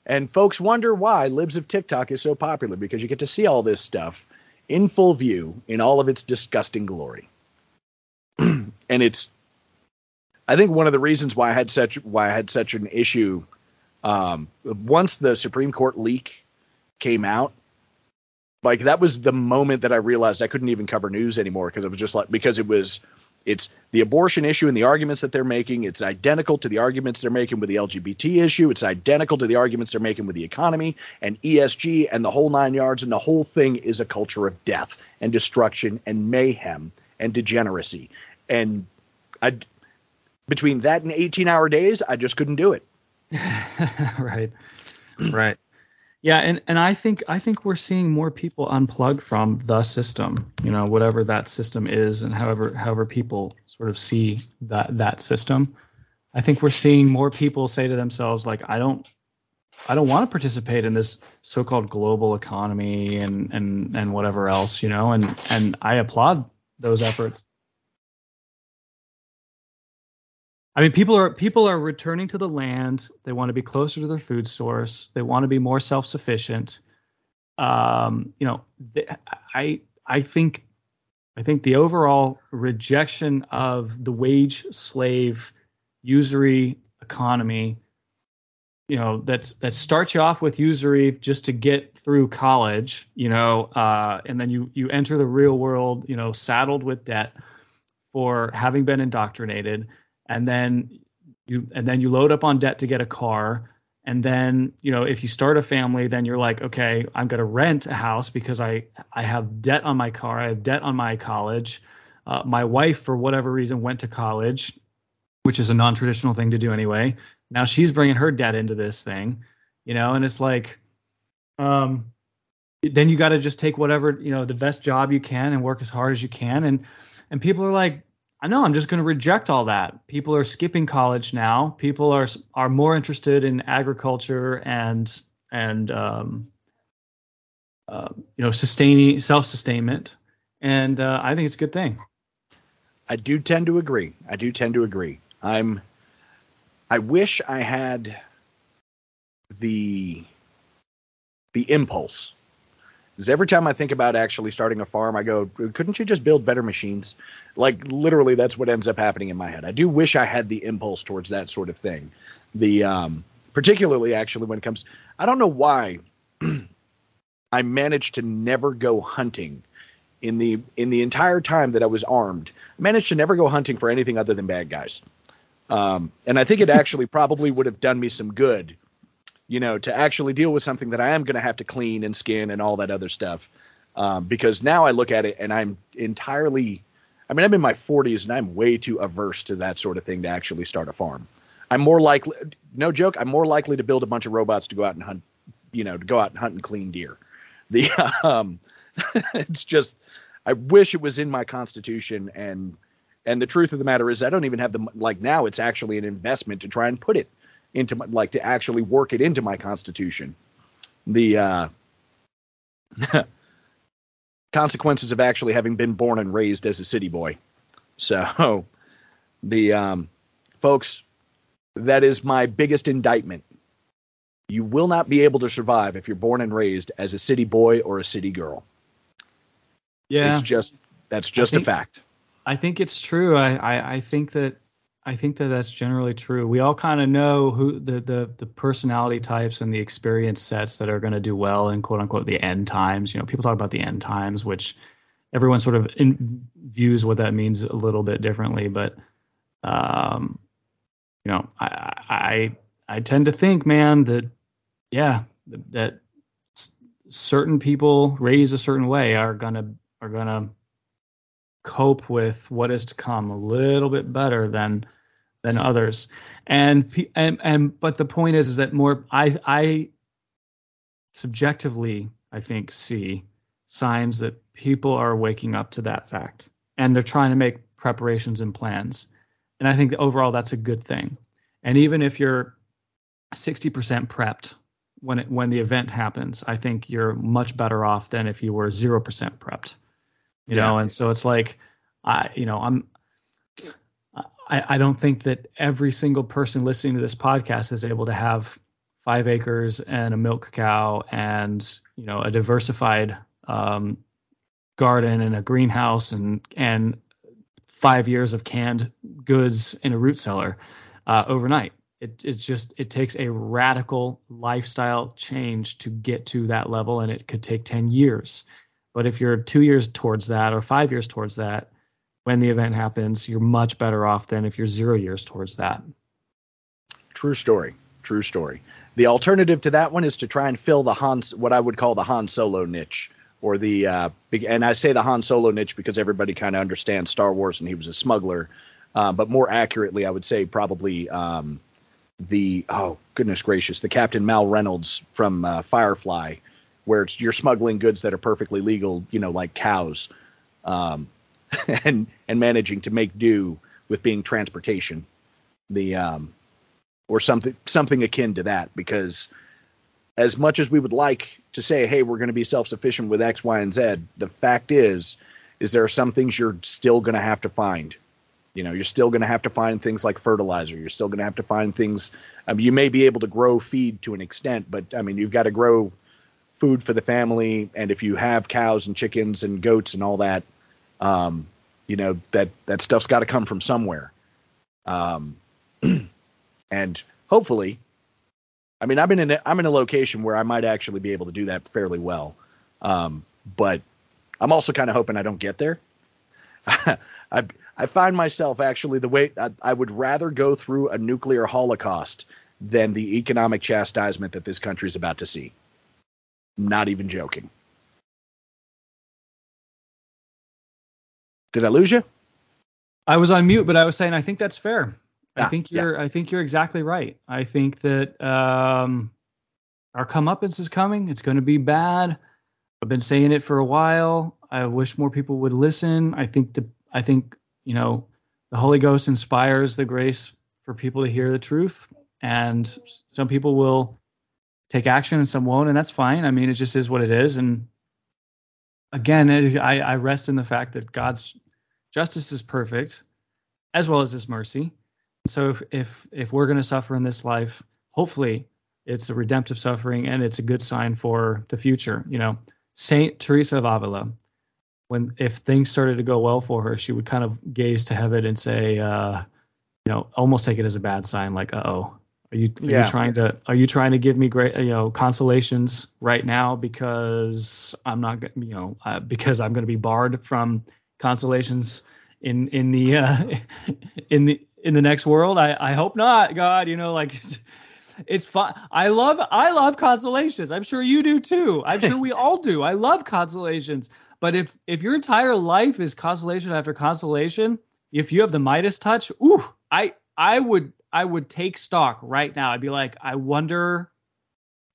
And folks wonder why Libs of TikTok is so popular because you get to see all this stuff in full view in all of its disgusting glory. [CLEARS THROAT] and it's I think one of the reasons why I had such why I had such an issue um, once the Supreme Court leak came out, like that was the moment that I realized I couldn't even cover news anymore because it was just like because it was it's the abortion issue and the arguments that they're making. It's identical to the arguments they're making with the LGBT issue. It's identical to the arguments they're making with the economy and ESG and the whole nine yards. And the whole thing is a culture of death and destruction and mayhem and degeneracy. And I, between that and 18 hour days, I just couldn't do it. [LAUGHS] right. Right. Yeah, and, and I think I think we're seeing more people unplug from the system, you know, whatever that system is and however however people sort of see that that system. I think we're seeing more people say to themselves like I don't I don't want to participate in this so-called global economy and and and whatever else, you know, and and I applaud those efforts. I mean, people are people are returning to the land. They want to be closer to their food source. They want to be more self-sufficient. Um, you know, I I think I think the overall rejection of the wage slave usury economy, you know, that's that starts you off with usury just to get through college, you know, uh, and then you you enter the real world, you know, saddled with debt for having been indoctrinated and then you and then you load up on debt to get a car. And then you know if you start a family then you're like okay i'm going to rent a house because i i have debt on my car i have debt on my college. Uh, my wife for whatever reason went to college which is a non-traditional thing to do anyway. Now she's bringing her debt into this thing you know and it's like um then you got to just take whatever you know the best job you can and work as hard as you can. And and people are like I know I'm just going to reject all that. People are skipping college now. People are are more interested in agriculture and and um, uh, you know sustaining self sustainment, and uh, I think it's a good thing. I do tend to agree. I do tend to agree. I'm. I wish I had the the impulse because every time I think about actually starting a farm, I go, couldn't you just build better machines? Like literally, that's what ends up happening in my head. I do wish I had the impulse towards that sort of thing. The um, particularly actually when it comes, I don't know why [CLEARS THROAT] I managed to never go hunting in the in the entire time that I was armed. I managed to never go hunting for anything other than bad guys. Um, and I think it actually probably would have done me some good you know, to actually deal with something that I am going to have to clean and skin and all that other stuff. Um, because now I look at it and I'm entirely, I mean, I'm in my 40s and I'm way too averse to that sort of thing to actually start a farm. I'm more likely, no joke, I'm more likely to build a bunch of robots to go out and hunt, you know, to go out and hunt and clean deer. The, [LAUGHS] um, [LAUGHS] it's just, I wish it was in my constitution and, and the truth of the matter is I don't even have the, like now it's actually an investment to try and put it into my, like to actually work it into my constitution. The uh, [LAUGHS] consequences of actually having been born and raised as a city boy. So, [LAUGHS] the um, folks, that is my biggest indictment You will not be able to survive if you're born and raised as a city boy or a city girl. Yeah, it's just that's just think, a fact. I think it's true. I, I, I think that I think that that's generally true. We all kind of know who the, the the personality types and the experience sets that are going to do well in quote unquote the end times. You know, people talk about the end times, which everyone sort of in, views what that means a little bit differently. But um, you know, I I I tend to think, man, that yeah, that certain people raised a certain way are gonna are gonna cope with what is to come a little bit better than than others. And and and but the point is is that more I I subjectively I think see signs that people are waking up to that fact and they're trying to make preparations and plans. And I think overall that's a good thing. And even if you're 60% prepped when it when the event happens, I think you're much better off than if you were 0% prepped. You yeah. know, and so it's like I you know, I'm I, I don't think that every single person listening to this podcast is able to have five acres and a milk cow and you know a diversified um, garden and a greenhouse and and five years of canned goods in a root cellar uh, overnight. It it just it takes a radical lifestyle change to get to that level, and it could take ten years. But if you're two years towards that or five years towards that, when the event happens, you're much better off than if you're zero years towards that. True story. True story. The alternative to that one is to try and fill the Han, what I would call the Han Solo niche, or the uh, and I say the Han Solo niche because everybody kind of understands Star Wars and he was a smuggler, uh, but more accurately, I would say probably um, the oh goodness gracious, the Captain Mal Reynolds from uh, Firefly, where it's you're smuggling goods that are perfectly legal, you know, like cows. Um, [LAUGHS] and and managing to make do with being transportation, the um, or something something akin to that. Because as much as we would like to say, hey, we're going to be self sufficient with X, Y, and Z, the fact is, is there are some things you're still going to have to find. You know, you're still going to have to find things like fertilizer. You're still going to have to find things. Mean, you may be able to grow feed to an extent, but I mean, you've got to grow food for the family. And if you have cows and chickens and goats and all that, um, you know that that stuff's got to come from somewhere. Um, [CLEARS THROAT] and hopefully, I mean, I'm in a, I'm in a location where I might actually be able to do that fairly well. Um, but I'm also kind of hoping I don't get there. [LAUGHS] I I find myself actually the way I, I, would rather go through a nuclear holocaust than the economic chastisement that this country is about to see. Not even joking. Did I lose you? I was on mute, but I was saying I think that's fair. I ah, think you're yeah. I think you're exactly right. I think that um, our comeuppance is coming. It's going to be bad. I've been saying it for a while. I wish more people would listen. I think the I think you know the Holy Ghost inspires the grace for people to hear the truth, and some people will take action and some won't, and that's fine. I mean, it just is what it is, and again, I, I rest in the fact that God's justice is perfect, as well as His mercy. So if if, if we're going to suffer in this life, hopefully it's a redemptive suffering and it's a good sign for the future. You know, Saint Teresa of Avila, when if things started to go well for her, she would kind of gaze to heaven and say, uh, you know, almost take it as a bad sign, like, uh oh, are you, are yeah. you trying to are you trying to give me great you know consolations right now because I'm not you know uh, because I'm going to be barred from consolations in in the uh, [LAUGHS] in the in the next world? I I hope not. God, you know like [LAUGHS] it's, it's fun. I love I love consolations. I'm sure you do too. I'm sure we all do. I love consolations. But if if your entire life is consolation after consolation, if you have the Midas touch, ooh, I I would I would take stock right now. I'd be like, I wonder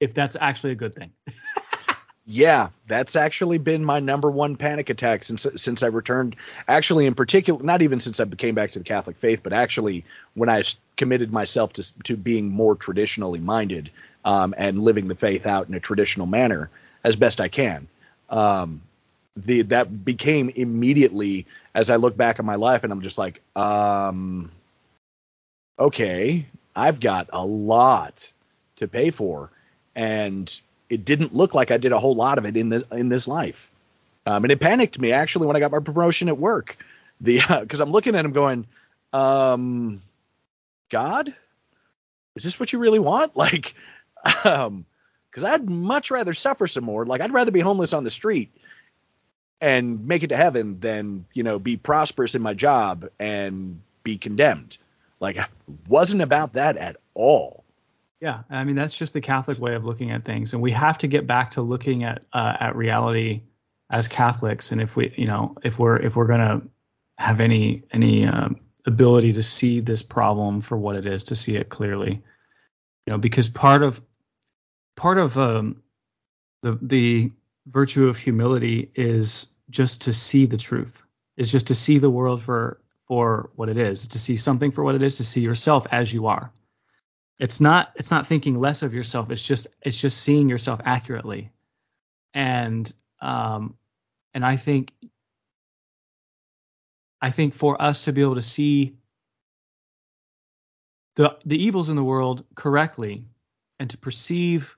if that's actually a good thing. [LAUGHS] yeah, that's actually been my number one panic attack since since I returned. Actually, in particular, not even since I came back to the Catholic faith, but actually when I committed myself to to being more traditionally minded um, and living the faith out in a traditional manner as best I can. Um, the that became immediately as I look back at my life and I'm just like, um, okay, I've got a lot to pay for. and it didn't look like I did a whole lot of it in the in this life. Um, and it panicked me actually when I got my promotion at work. The [LAUGHS] because uh, I'm looking at him going, um, God, is this what you really want? [LAUGHS] Like, um, because I'd much rather suffer some more. Like I'd rather be homeless on the street and make it to heaven than you know be prosperous in my job and be condemned. Like wasn't about that at all. Yeah, I mean that's just the Catholic way of looking at things, and we have to get back to looking at uh, at reality as Catholics. And if we, you know, if we're if we're gonna have any any uh, ability to see this problem for what it is, to see it clearly, you know, because part of part of um, the the virtue of humility is just to see the truth, is just to see the world for for what it is, to see something for what it is, to see yourself as you are. It's not it's not thinking less of yourself. It's just it's just seeing yourself accurately. And um and I think I think for us to be able to see the the evils in the world correctly and to perceive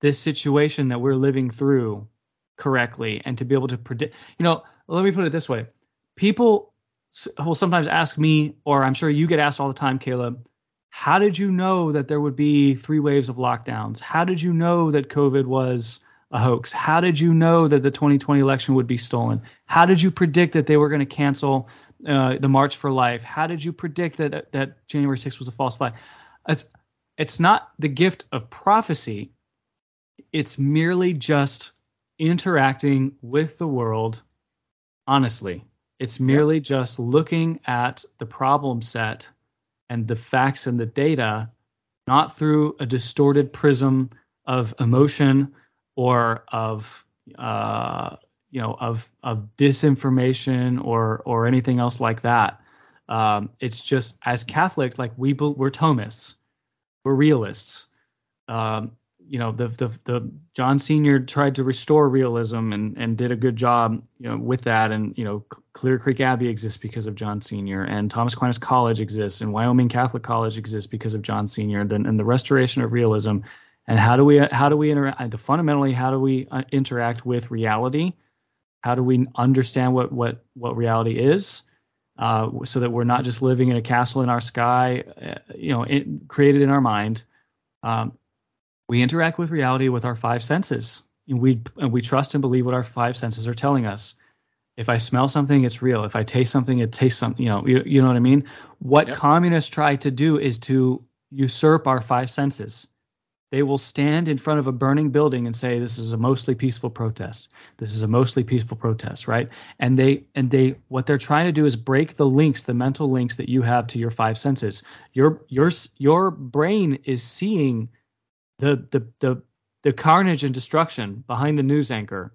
this situation that we're living through correctly and to be able to predict you know let me put it this way people will sometimes ask me or i'm sure you get asked all the time caleb how did you know that there would be three waves of lockdowns? How did you know that covid was a hoax? How did you know that the 2020 election would be stolen? How did you predict that they were going to cancel uh, the march for life? How did you predict that that january 6th was a false flag? It's it's not the gift of prophecy. It's merely just interacting with the world honestly. It's merely yeah. just looking at the problem set and the facts and the data, not through a distorted prism of emotion or of uh, you know of of disinformation or or anything else like that. Um, it's just as Catholics, like we we're Thomists, we're realists. Um, you know the, the the John Senior tried to restore realism and and did a good job you know with that. And you know Clear Creek Abbey exists because of John Senior and Thomas Aquinas College exists and Wyoming Catholic College exists because of John Senior. And, and the restoration of realism and how do we how do we interact fundamentally how do we uh, interact with reality? How do we understand what what what reality is uh, so that we're not just living in a castle in our sky uh, you know it, created in our mind? Um, we interact with reality with our five senses. And we and we trust and believe what our five senses are telling us. If I smell something, it's real. If I taste something, it tastes something. You know, you, you know what I mean. What yep. communists try to do is to usurp our five senses. They will stand in front of a burning building and say, "This is a mostly peaceful protest. This is a mostly peaceful protest," right? And they and they what they're trying to do is break the links, the mental links that you have to your five senses. Your your your brain is seeing the the the the carnage and destruction behind the news anchor,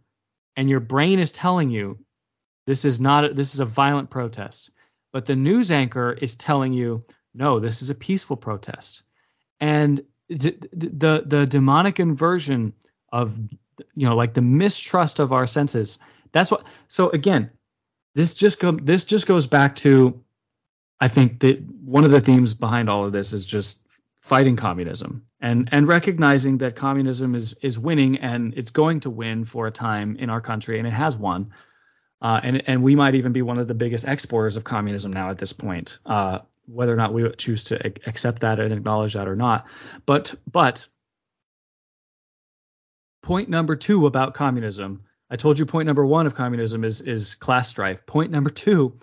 and your brain is telling you this is not a, this is a violent protest, but the news anchor is telling you no, this is a peaceful protest, and the the, the demonic inversion of you know like the mistrust of our senses. That's what. So again, this just go this just goes back to I think that one of the themes behind all of this is just fighting communism and and recognizing that communism is is winning and it's going to win for a time in our country and it has won. Uh, and and we might even be one of the biggest exporters of communism now at this point uh, whether or not we choose to accept that and acknowledge that or not. But but point number two about communism i told you point number one of communism is is class strife. Point number two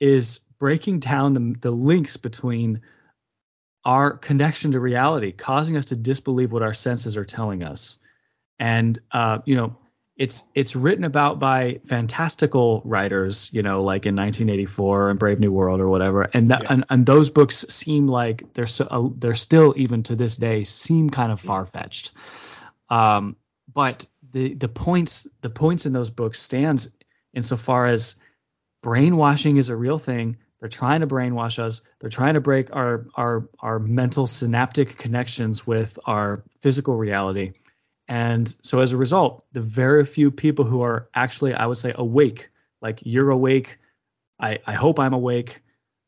is breaking down the, the links between our connection to reality, causing us to disbelieve what our senses are telling us. And uh, you know, it's it's written about by fantastical writers, you know, like in 1984 and Brave New World or whatever. And that, yeah. and, and those books seem like they're so uh, they're still even to this day seem kind of far fetched. Um, but the the points the points in those books stands insofar as brainwashing is a real thing they're trying to brainwash us. They're trying to break our our our mental synaptic connections with our physical reality. And so as a result, the very few people who are actually, I would say, awake, like you're awake. I, I hope I'm awake.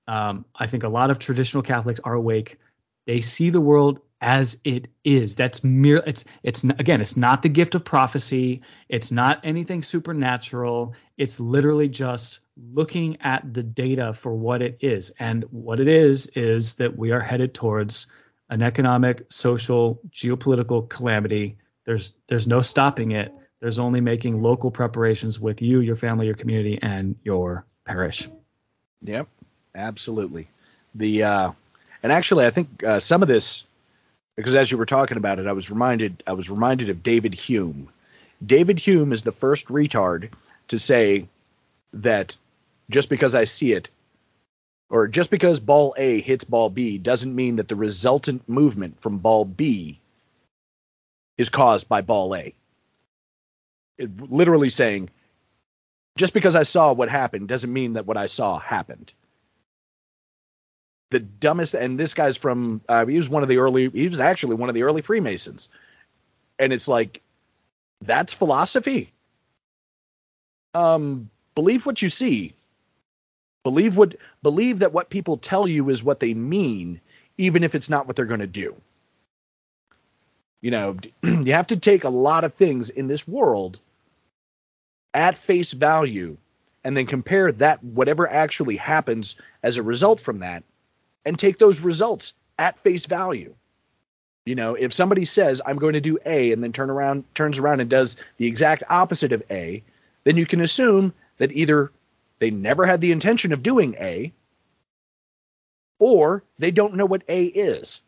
Um, I think a lot of traditional Catholics are awake. They see the world as it is. That's mere. It's it's again. It's not the gift of prophecy. It's not anything supernatural. It's literally just looking at the data for what it is. And what it is is that we are headed towards an economic, social, geopolitical calamity. There's there's no stopping it. There's only making local preparations with you, your family, your community, and your parish. Yep, absolutely. The uh, and actually, I think uh, some of this because as you were talking about it, I was reminded I was reminded of David Hume. David Hume is the first retard to say that just because I see it or just because ball A hits ball B doesn't mean that the resultant movement from ball B is caused by ball A. It, literally saying just because I saw what happened doesn't mean that what I saw happened. The dumbest and this guy's from uh, he was one of the early he was actually one of the early freemasons. And it's like that's philosophy. Um believe what you see believe what believe that what people tell you is what they mean even if it's not what they're going to do you know [CLEARS THROAT] you have to take a lot of things in this world at face value and then compare that whatever actually happens as a result from that and take those results at face value. You know, if somebody says I'm going to do A and then turn around turns around and does the exact opposite of A, then you can assume that either they never had the intention of doing A or they don't know what A is.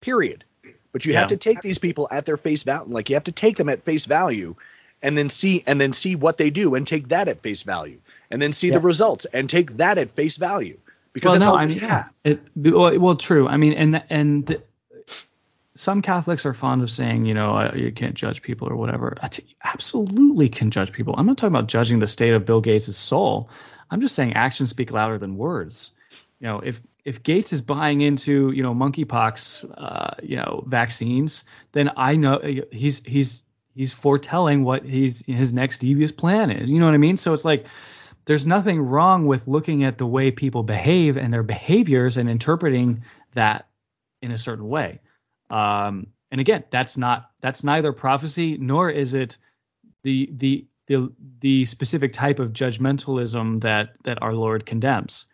Period. But you yeah. have to take these people at their face value. Like you have to take them at face value and then see and then see what they do and take that at face value and then see yeah. the results and take that at face value because well, no, I mean, yeah, it, well, well, true. I mean, and and the, some Catholics are fond of saying, you know, you can't judge people or whatever. I absolutely can judge people. I'm not talking about judging the state of Bill Gates' soul. I'm just saying actions speak louder than words. You know, if if Gates is buying into, you know, monkeypox, uh, you know, vaccines, then I know he's he's he's foretelling what he's his next devious plan is. You know what I mean? So it's like there's nothing wrong with looking at the way people behave and their behaviors and interpreting that in a certain way. Um, and again, that's not that's neither prophecy nor is it the the the the specific type of judgmentalism that that our Lord condemns.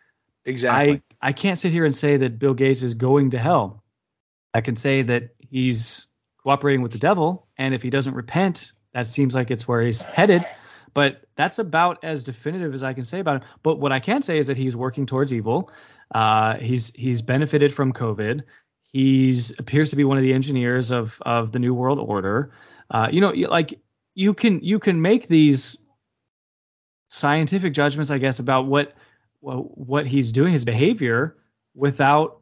Exactly. I I can't sit here and say that Bill Gates is going to hell. I can say that he's cooperating with the devil, and if he doesn't repent, that seems like it's where he's headed. But that's about as definitive as I can say about him. But what I can say is that he's working towards evil. Uh, he's he's benefited from COVID. He's appears to be one of the engineers of of the new world order. Uh, you know, like you can you can make these scientific judgments, I guess, about what what he's doing, his behavior, without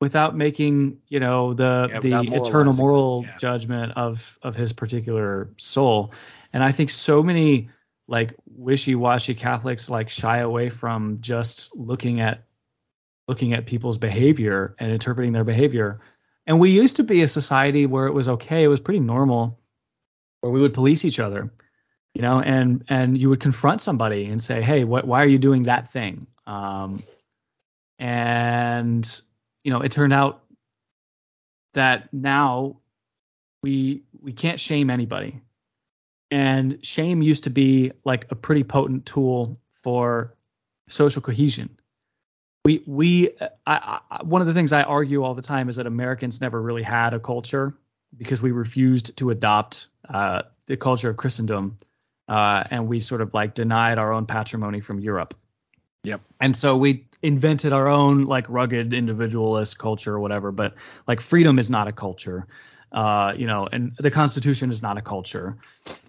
without making you know the yeah, the eternal moral yeah. judgment of of his particular soul and I think so many like wishy-washy Catholics like shy away from just looking at looking at people's behavior and interpreting their behavior. And we used to be a society where it was okay, it was pretty normal, where we would police each other, you know, and and you would confront somebody and say, hey, what, why are you doing that thing? Um, and you know, it turned out that now we we can't shame anybody and shame used to be like a pretty potent tool for social cohesion. We we I, I, one of the things I argue all the time is that Americans never really had a culture because we refused to adopt uh, the culture of Christendom, uh, and we sort of like denied our own patrimony from Europe. Yep. And so we invented our own like rugged individualist culture or whatever. But like freedom is not a culture uh, you know, and the Constitution is not a culture.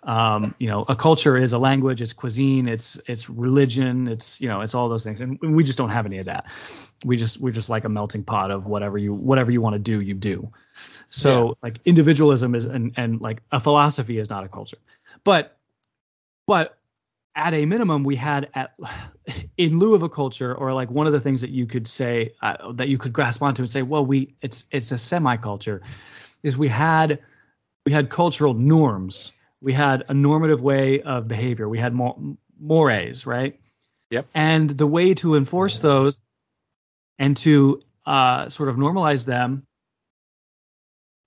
Um, you know, a culture is a language, it's cuisine, it's it's religion, it's you know, it's all those things, and we just don't have any of that. We just we're just like a melting pot of whatever you whatever you want to do, you do. So yeah. like individualism is and and like a philosophy is not a culture, but but at a minimum we had at in lieu of a culture or like one of the things that you could say uh, that you could grasp onto and say well we it's it's a semi culture is we had we had cultural norms. We had a normative way of behavior. We had more mores, right? Yep. And the way to enforce those and to uh, sort of normalize them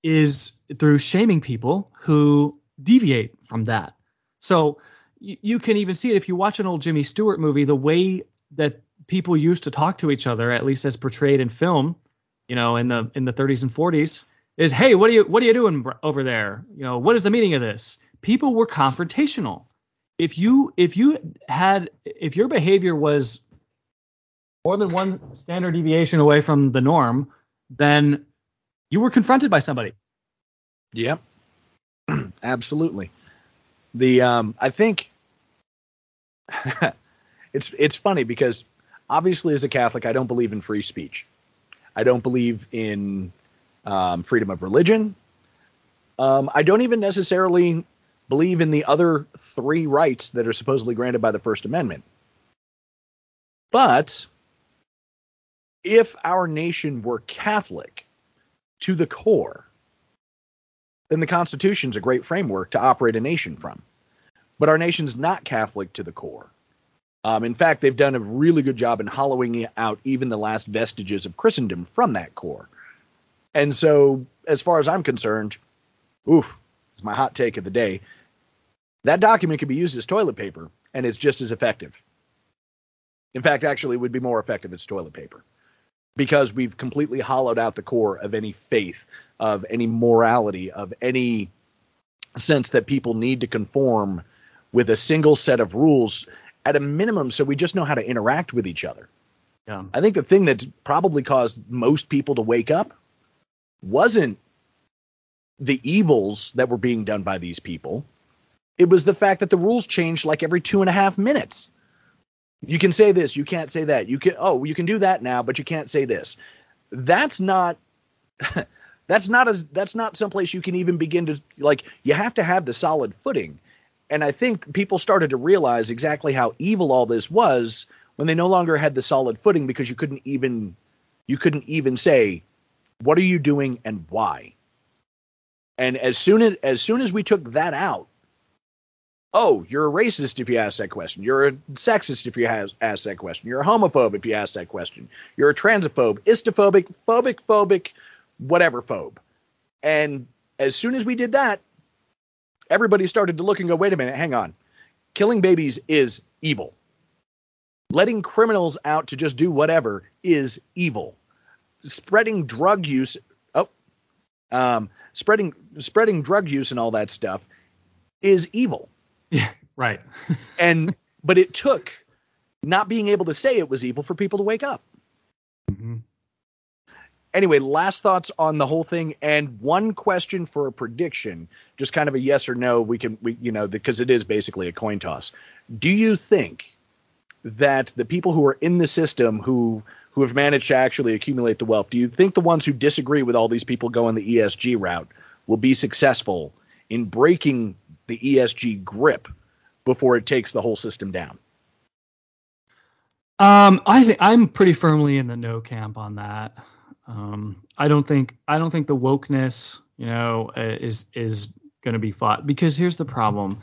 is through shaming people who deviate from that. So you, you can even see it if you watch an old Jimmy Stewart movie, the way that people used to talk to each other, at least as portrayed in film, you know, in the in the 30s and 40s, is hey, what are you what are you doing over there? You know, what is the meaning of this? People were confrontational. If you if you had if your behavior was more than one standard deviation away from the norm, then you were confronted by somebody. Yep. [CLEARS THROAT] Absolutely. The um I think [LAUGHS] it's it's funny because obviously as a Catholic I don't believe in free speech. I don't believe in um, freedom of religion. Um, I don't even necessarily believe in the other three rights that are supposedly granted by the First Amendment. But if our nation were Catholic to the core, then the Constitution's a great framework to operate a nation from. But our nation's not Catholic to the core. Um, in fact, they've done a really good job in hollowing out even the last vestiges of Christendom from that core. And so, as far as I'm concerned, oof, it's my hot take of the day. That document can be used as toilet paper, and it's just as effective. In fact, actually, it would be more effective as toilet paper because we've completely hollowed out the core of any faith, of any morality, of any sense that people need to conform with a single set of rules at a minimum so we just know how to interact with each other. Yeah. I think the thing that probably caused most people to wake up wasn't the evils that were being done by these people. It was the fact that the rules changed like every two and a half minutes. You can say this, you can't say that. You can oh, you can do that now, but you can't say this. That's not [LAUGHS] that's not as that's not someplace you can even begin to like you have to have the solid footing. And I think people started to realize exactly how evil all this was when they no longer had the solid footing because you couldn't even you couldn't even say what are you doing and why? And as soon as as soon as we took that out, oh, you're a racist if you ask that question. You're a sexist if you has, ask that question. You're a homophobe if you ask that question. You're a transphobe, istophobic, phobic, phobic, whatever phobe. And as soon as we did that, everybody started to look and go, wait a minute, hang on. Killing babies is evil. Letting criminals out to just do whatever is evil spreading drug use oh um, spreading spreading drug use and all that stuff is evil. Yeah right. [LAUGHS] And but it took not being able to say it was evil for people to wake up. Mm-hmm. anyway last thoughts on the whole thing and one question for a prediction just kind of a yes or no. We can we you know because it is basically a coin toss. Do you think that the people who are in the system who who have managed to actually accumulate the wealth. Do you think the ones who disagree with all these people going the ESG route will be successful in breaking the ESG grip before it takes the whole system down? Um, I think I'm pretty firmly in the no camp on that. Um, I don't think I don't think the wokeness, you know, uh, is is going to be fought because here's the problem: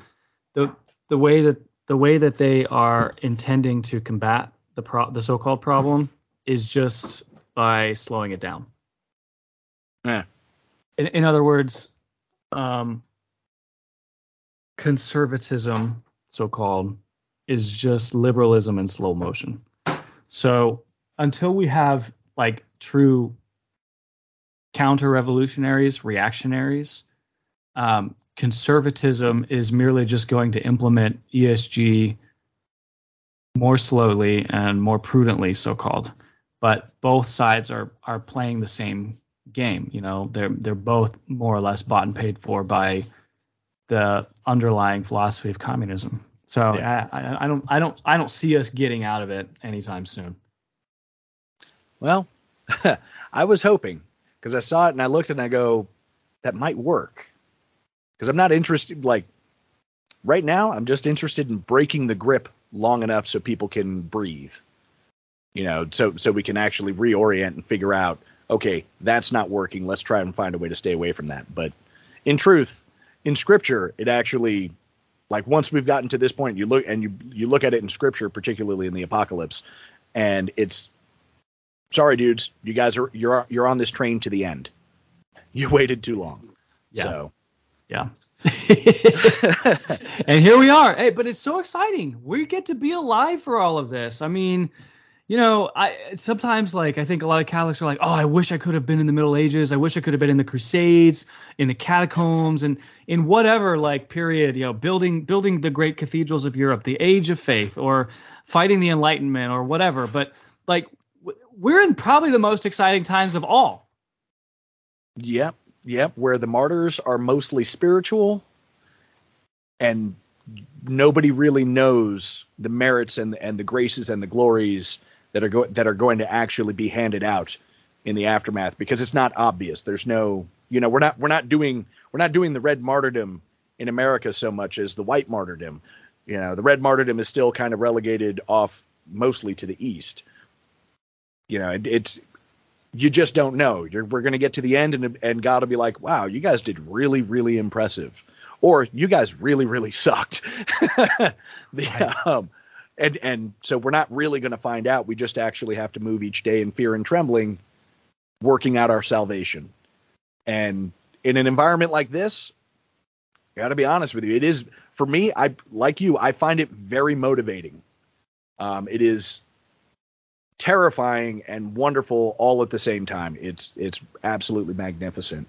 the the way that the way that they are intending to combat the pro- the so-called problem is just by slowing it down. Yeah. In, in other words, um, conservatism, so called, is just liberalism in slow motion. So until we have like true counter revolutionaries, reactionaries, um, conservatism is merely just going to implement ESG more slowly and more prudently, so called but both sides are are playing the same game. You know, they're they're both more or less bought and paid for by the underlying philosophy of communism. So yeah. I, I don't I don't I don't see us getting out of it anytime soon. Well, [LAUGHS] I was hoping because I saw it and I looked and I go, that might work. Because I'm not interested like right now. I'm just interested in breaking the grip long enough so people can breathe you know, so so we can actually reorient and figure out, okay, that's not working. Let's try and find a way to stay away from that. But in truth, in scripture, it actually like once we've gotten to this point, you look and you you look at it in scripture, particularly in the apocalypse, and it's sorry, dudes, you guys are you're you're on this train to the end. You waited too long. Yeah. So Yeah. [LAUGHS] and here we are. Hey, but it's so exciting. We get to be alive for all of this. I mean, you know, I sometimes like I think a lot of Catholics are like, "Oh, I wish I could have been in the Middle Ages. I wish I could have been in the Crusades, in the catacombs, and in whatever like period, you know, building building the great cathedrals of Europe, the Age of Faith, or fighting the Enlightenment, or whatever." But like, we're in probably the most exciting times of all. Yep, yep. Where the martyrs are mostly spiritual, and nobody really knows the merits and and the graces and the glories that are going that are going to actually be handed out in the aftermath because it's not obvious. There's no, you know, we're not we're not doing we're not doing the red martyrdom in America so much as the white martyrdom. You know, the red martyrdom is still kind of relegated off mostly to the east. You know, it, it's you just don't know. You're, we're going to get to the end, and and God will be like, "Wow, you guys did really, really impressive," or "You guys really, really sucked." [LAUGHS] the, um, and and so we're not really going to find out. We just actually have to move each day in fear and trembling, working out our salvation. And in an environment like this, I got to be honest with you, it is for me. I like you. I find it very motivating. Um, it is terrifying and wonderful all at the same time. It's it's absolutely magnificent.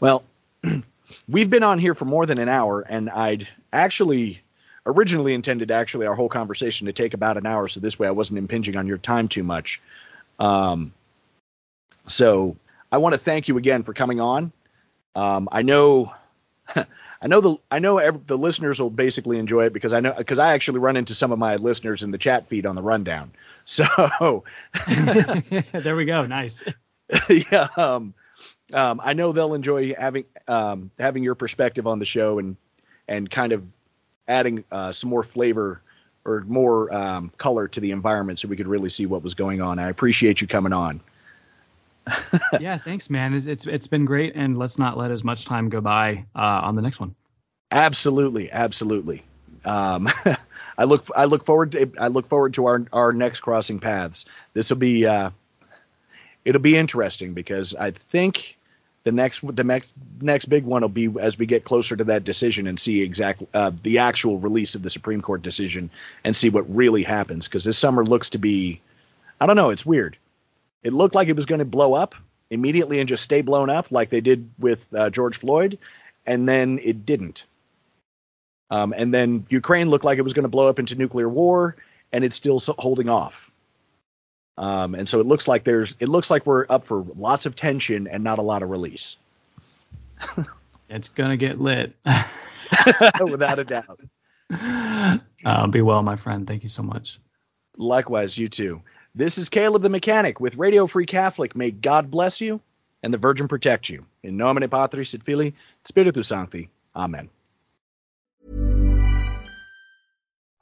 Well, [CLEARS THROAT] we've been on here for more than an hour, and I'd actually originally intended actually our whole conversation to take about an hour, so this way I wasn't impinging on your time too much. Um, so I want to thank you again for coming on. Um, I know. [LAUGHS] I know the I know ev- the listeners will basically enjoy it because I know because I actually run into some of my listeners in the chat feed on the rundown. [LAUGHS] So [LAUGHS] there we go. Nice. [LAUGHS] yeah, um, um, I know they'll enjoy having um, having your perspective on the show and and kind of adding uh, some more flavor or more um, color to the environment so we could really see what was going on. I appreciate you coming on. [LAUGHS] yeah, thanks, man. It's, it's it's been great, and let's not let as much time go by uh, on the next one. Absolutely, absolutely. Um, [LAUGHS] I look I look forward to I look forward to our our next crossing paths. This will be uh, it'll be interesting because I think the next the next next big one will be as we get closer to that decision and see exactly uh, the actual release of the Supreme Court decision and see what really happens because this summer looks to be I don't know it's weird. It looked like it was going to blow up immediately and just stay blown up like they did with uh, George Floyd, and then it didn't. Um, and then Ukraine looked like it was going to blow up into nuclear war, and it's still so- holding off. Um, and so it looks like there's it looks like we're up for lots of tension and not a lot of release. [LAUGHS] it's gonna get lit, [LAUGHS] without a doubt. [LAUGHS] Uh, be well, my friend. Thank you so much. Likewise, you too. This is Caleb the Mechanic with Radio Free Catholic. May God bless you and the Virgin protect you. In nomine Patris et Filii, Spiritus Sancti. Amen.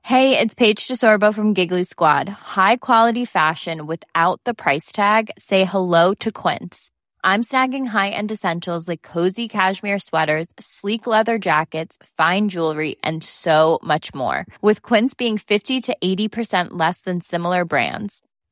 Hey, it's Paige DeSorbo from Giggly Squad. High quality fashion without the price tag. Say hello to Quince. I'm snagging high-end essentials like cozy cashmere sweaters, sleek leather jackets, fine jewelry, and so much more. With Quince being 50 to 80% less than similar brands.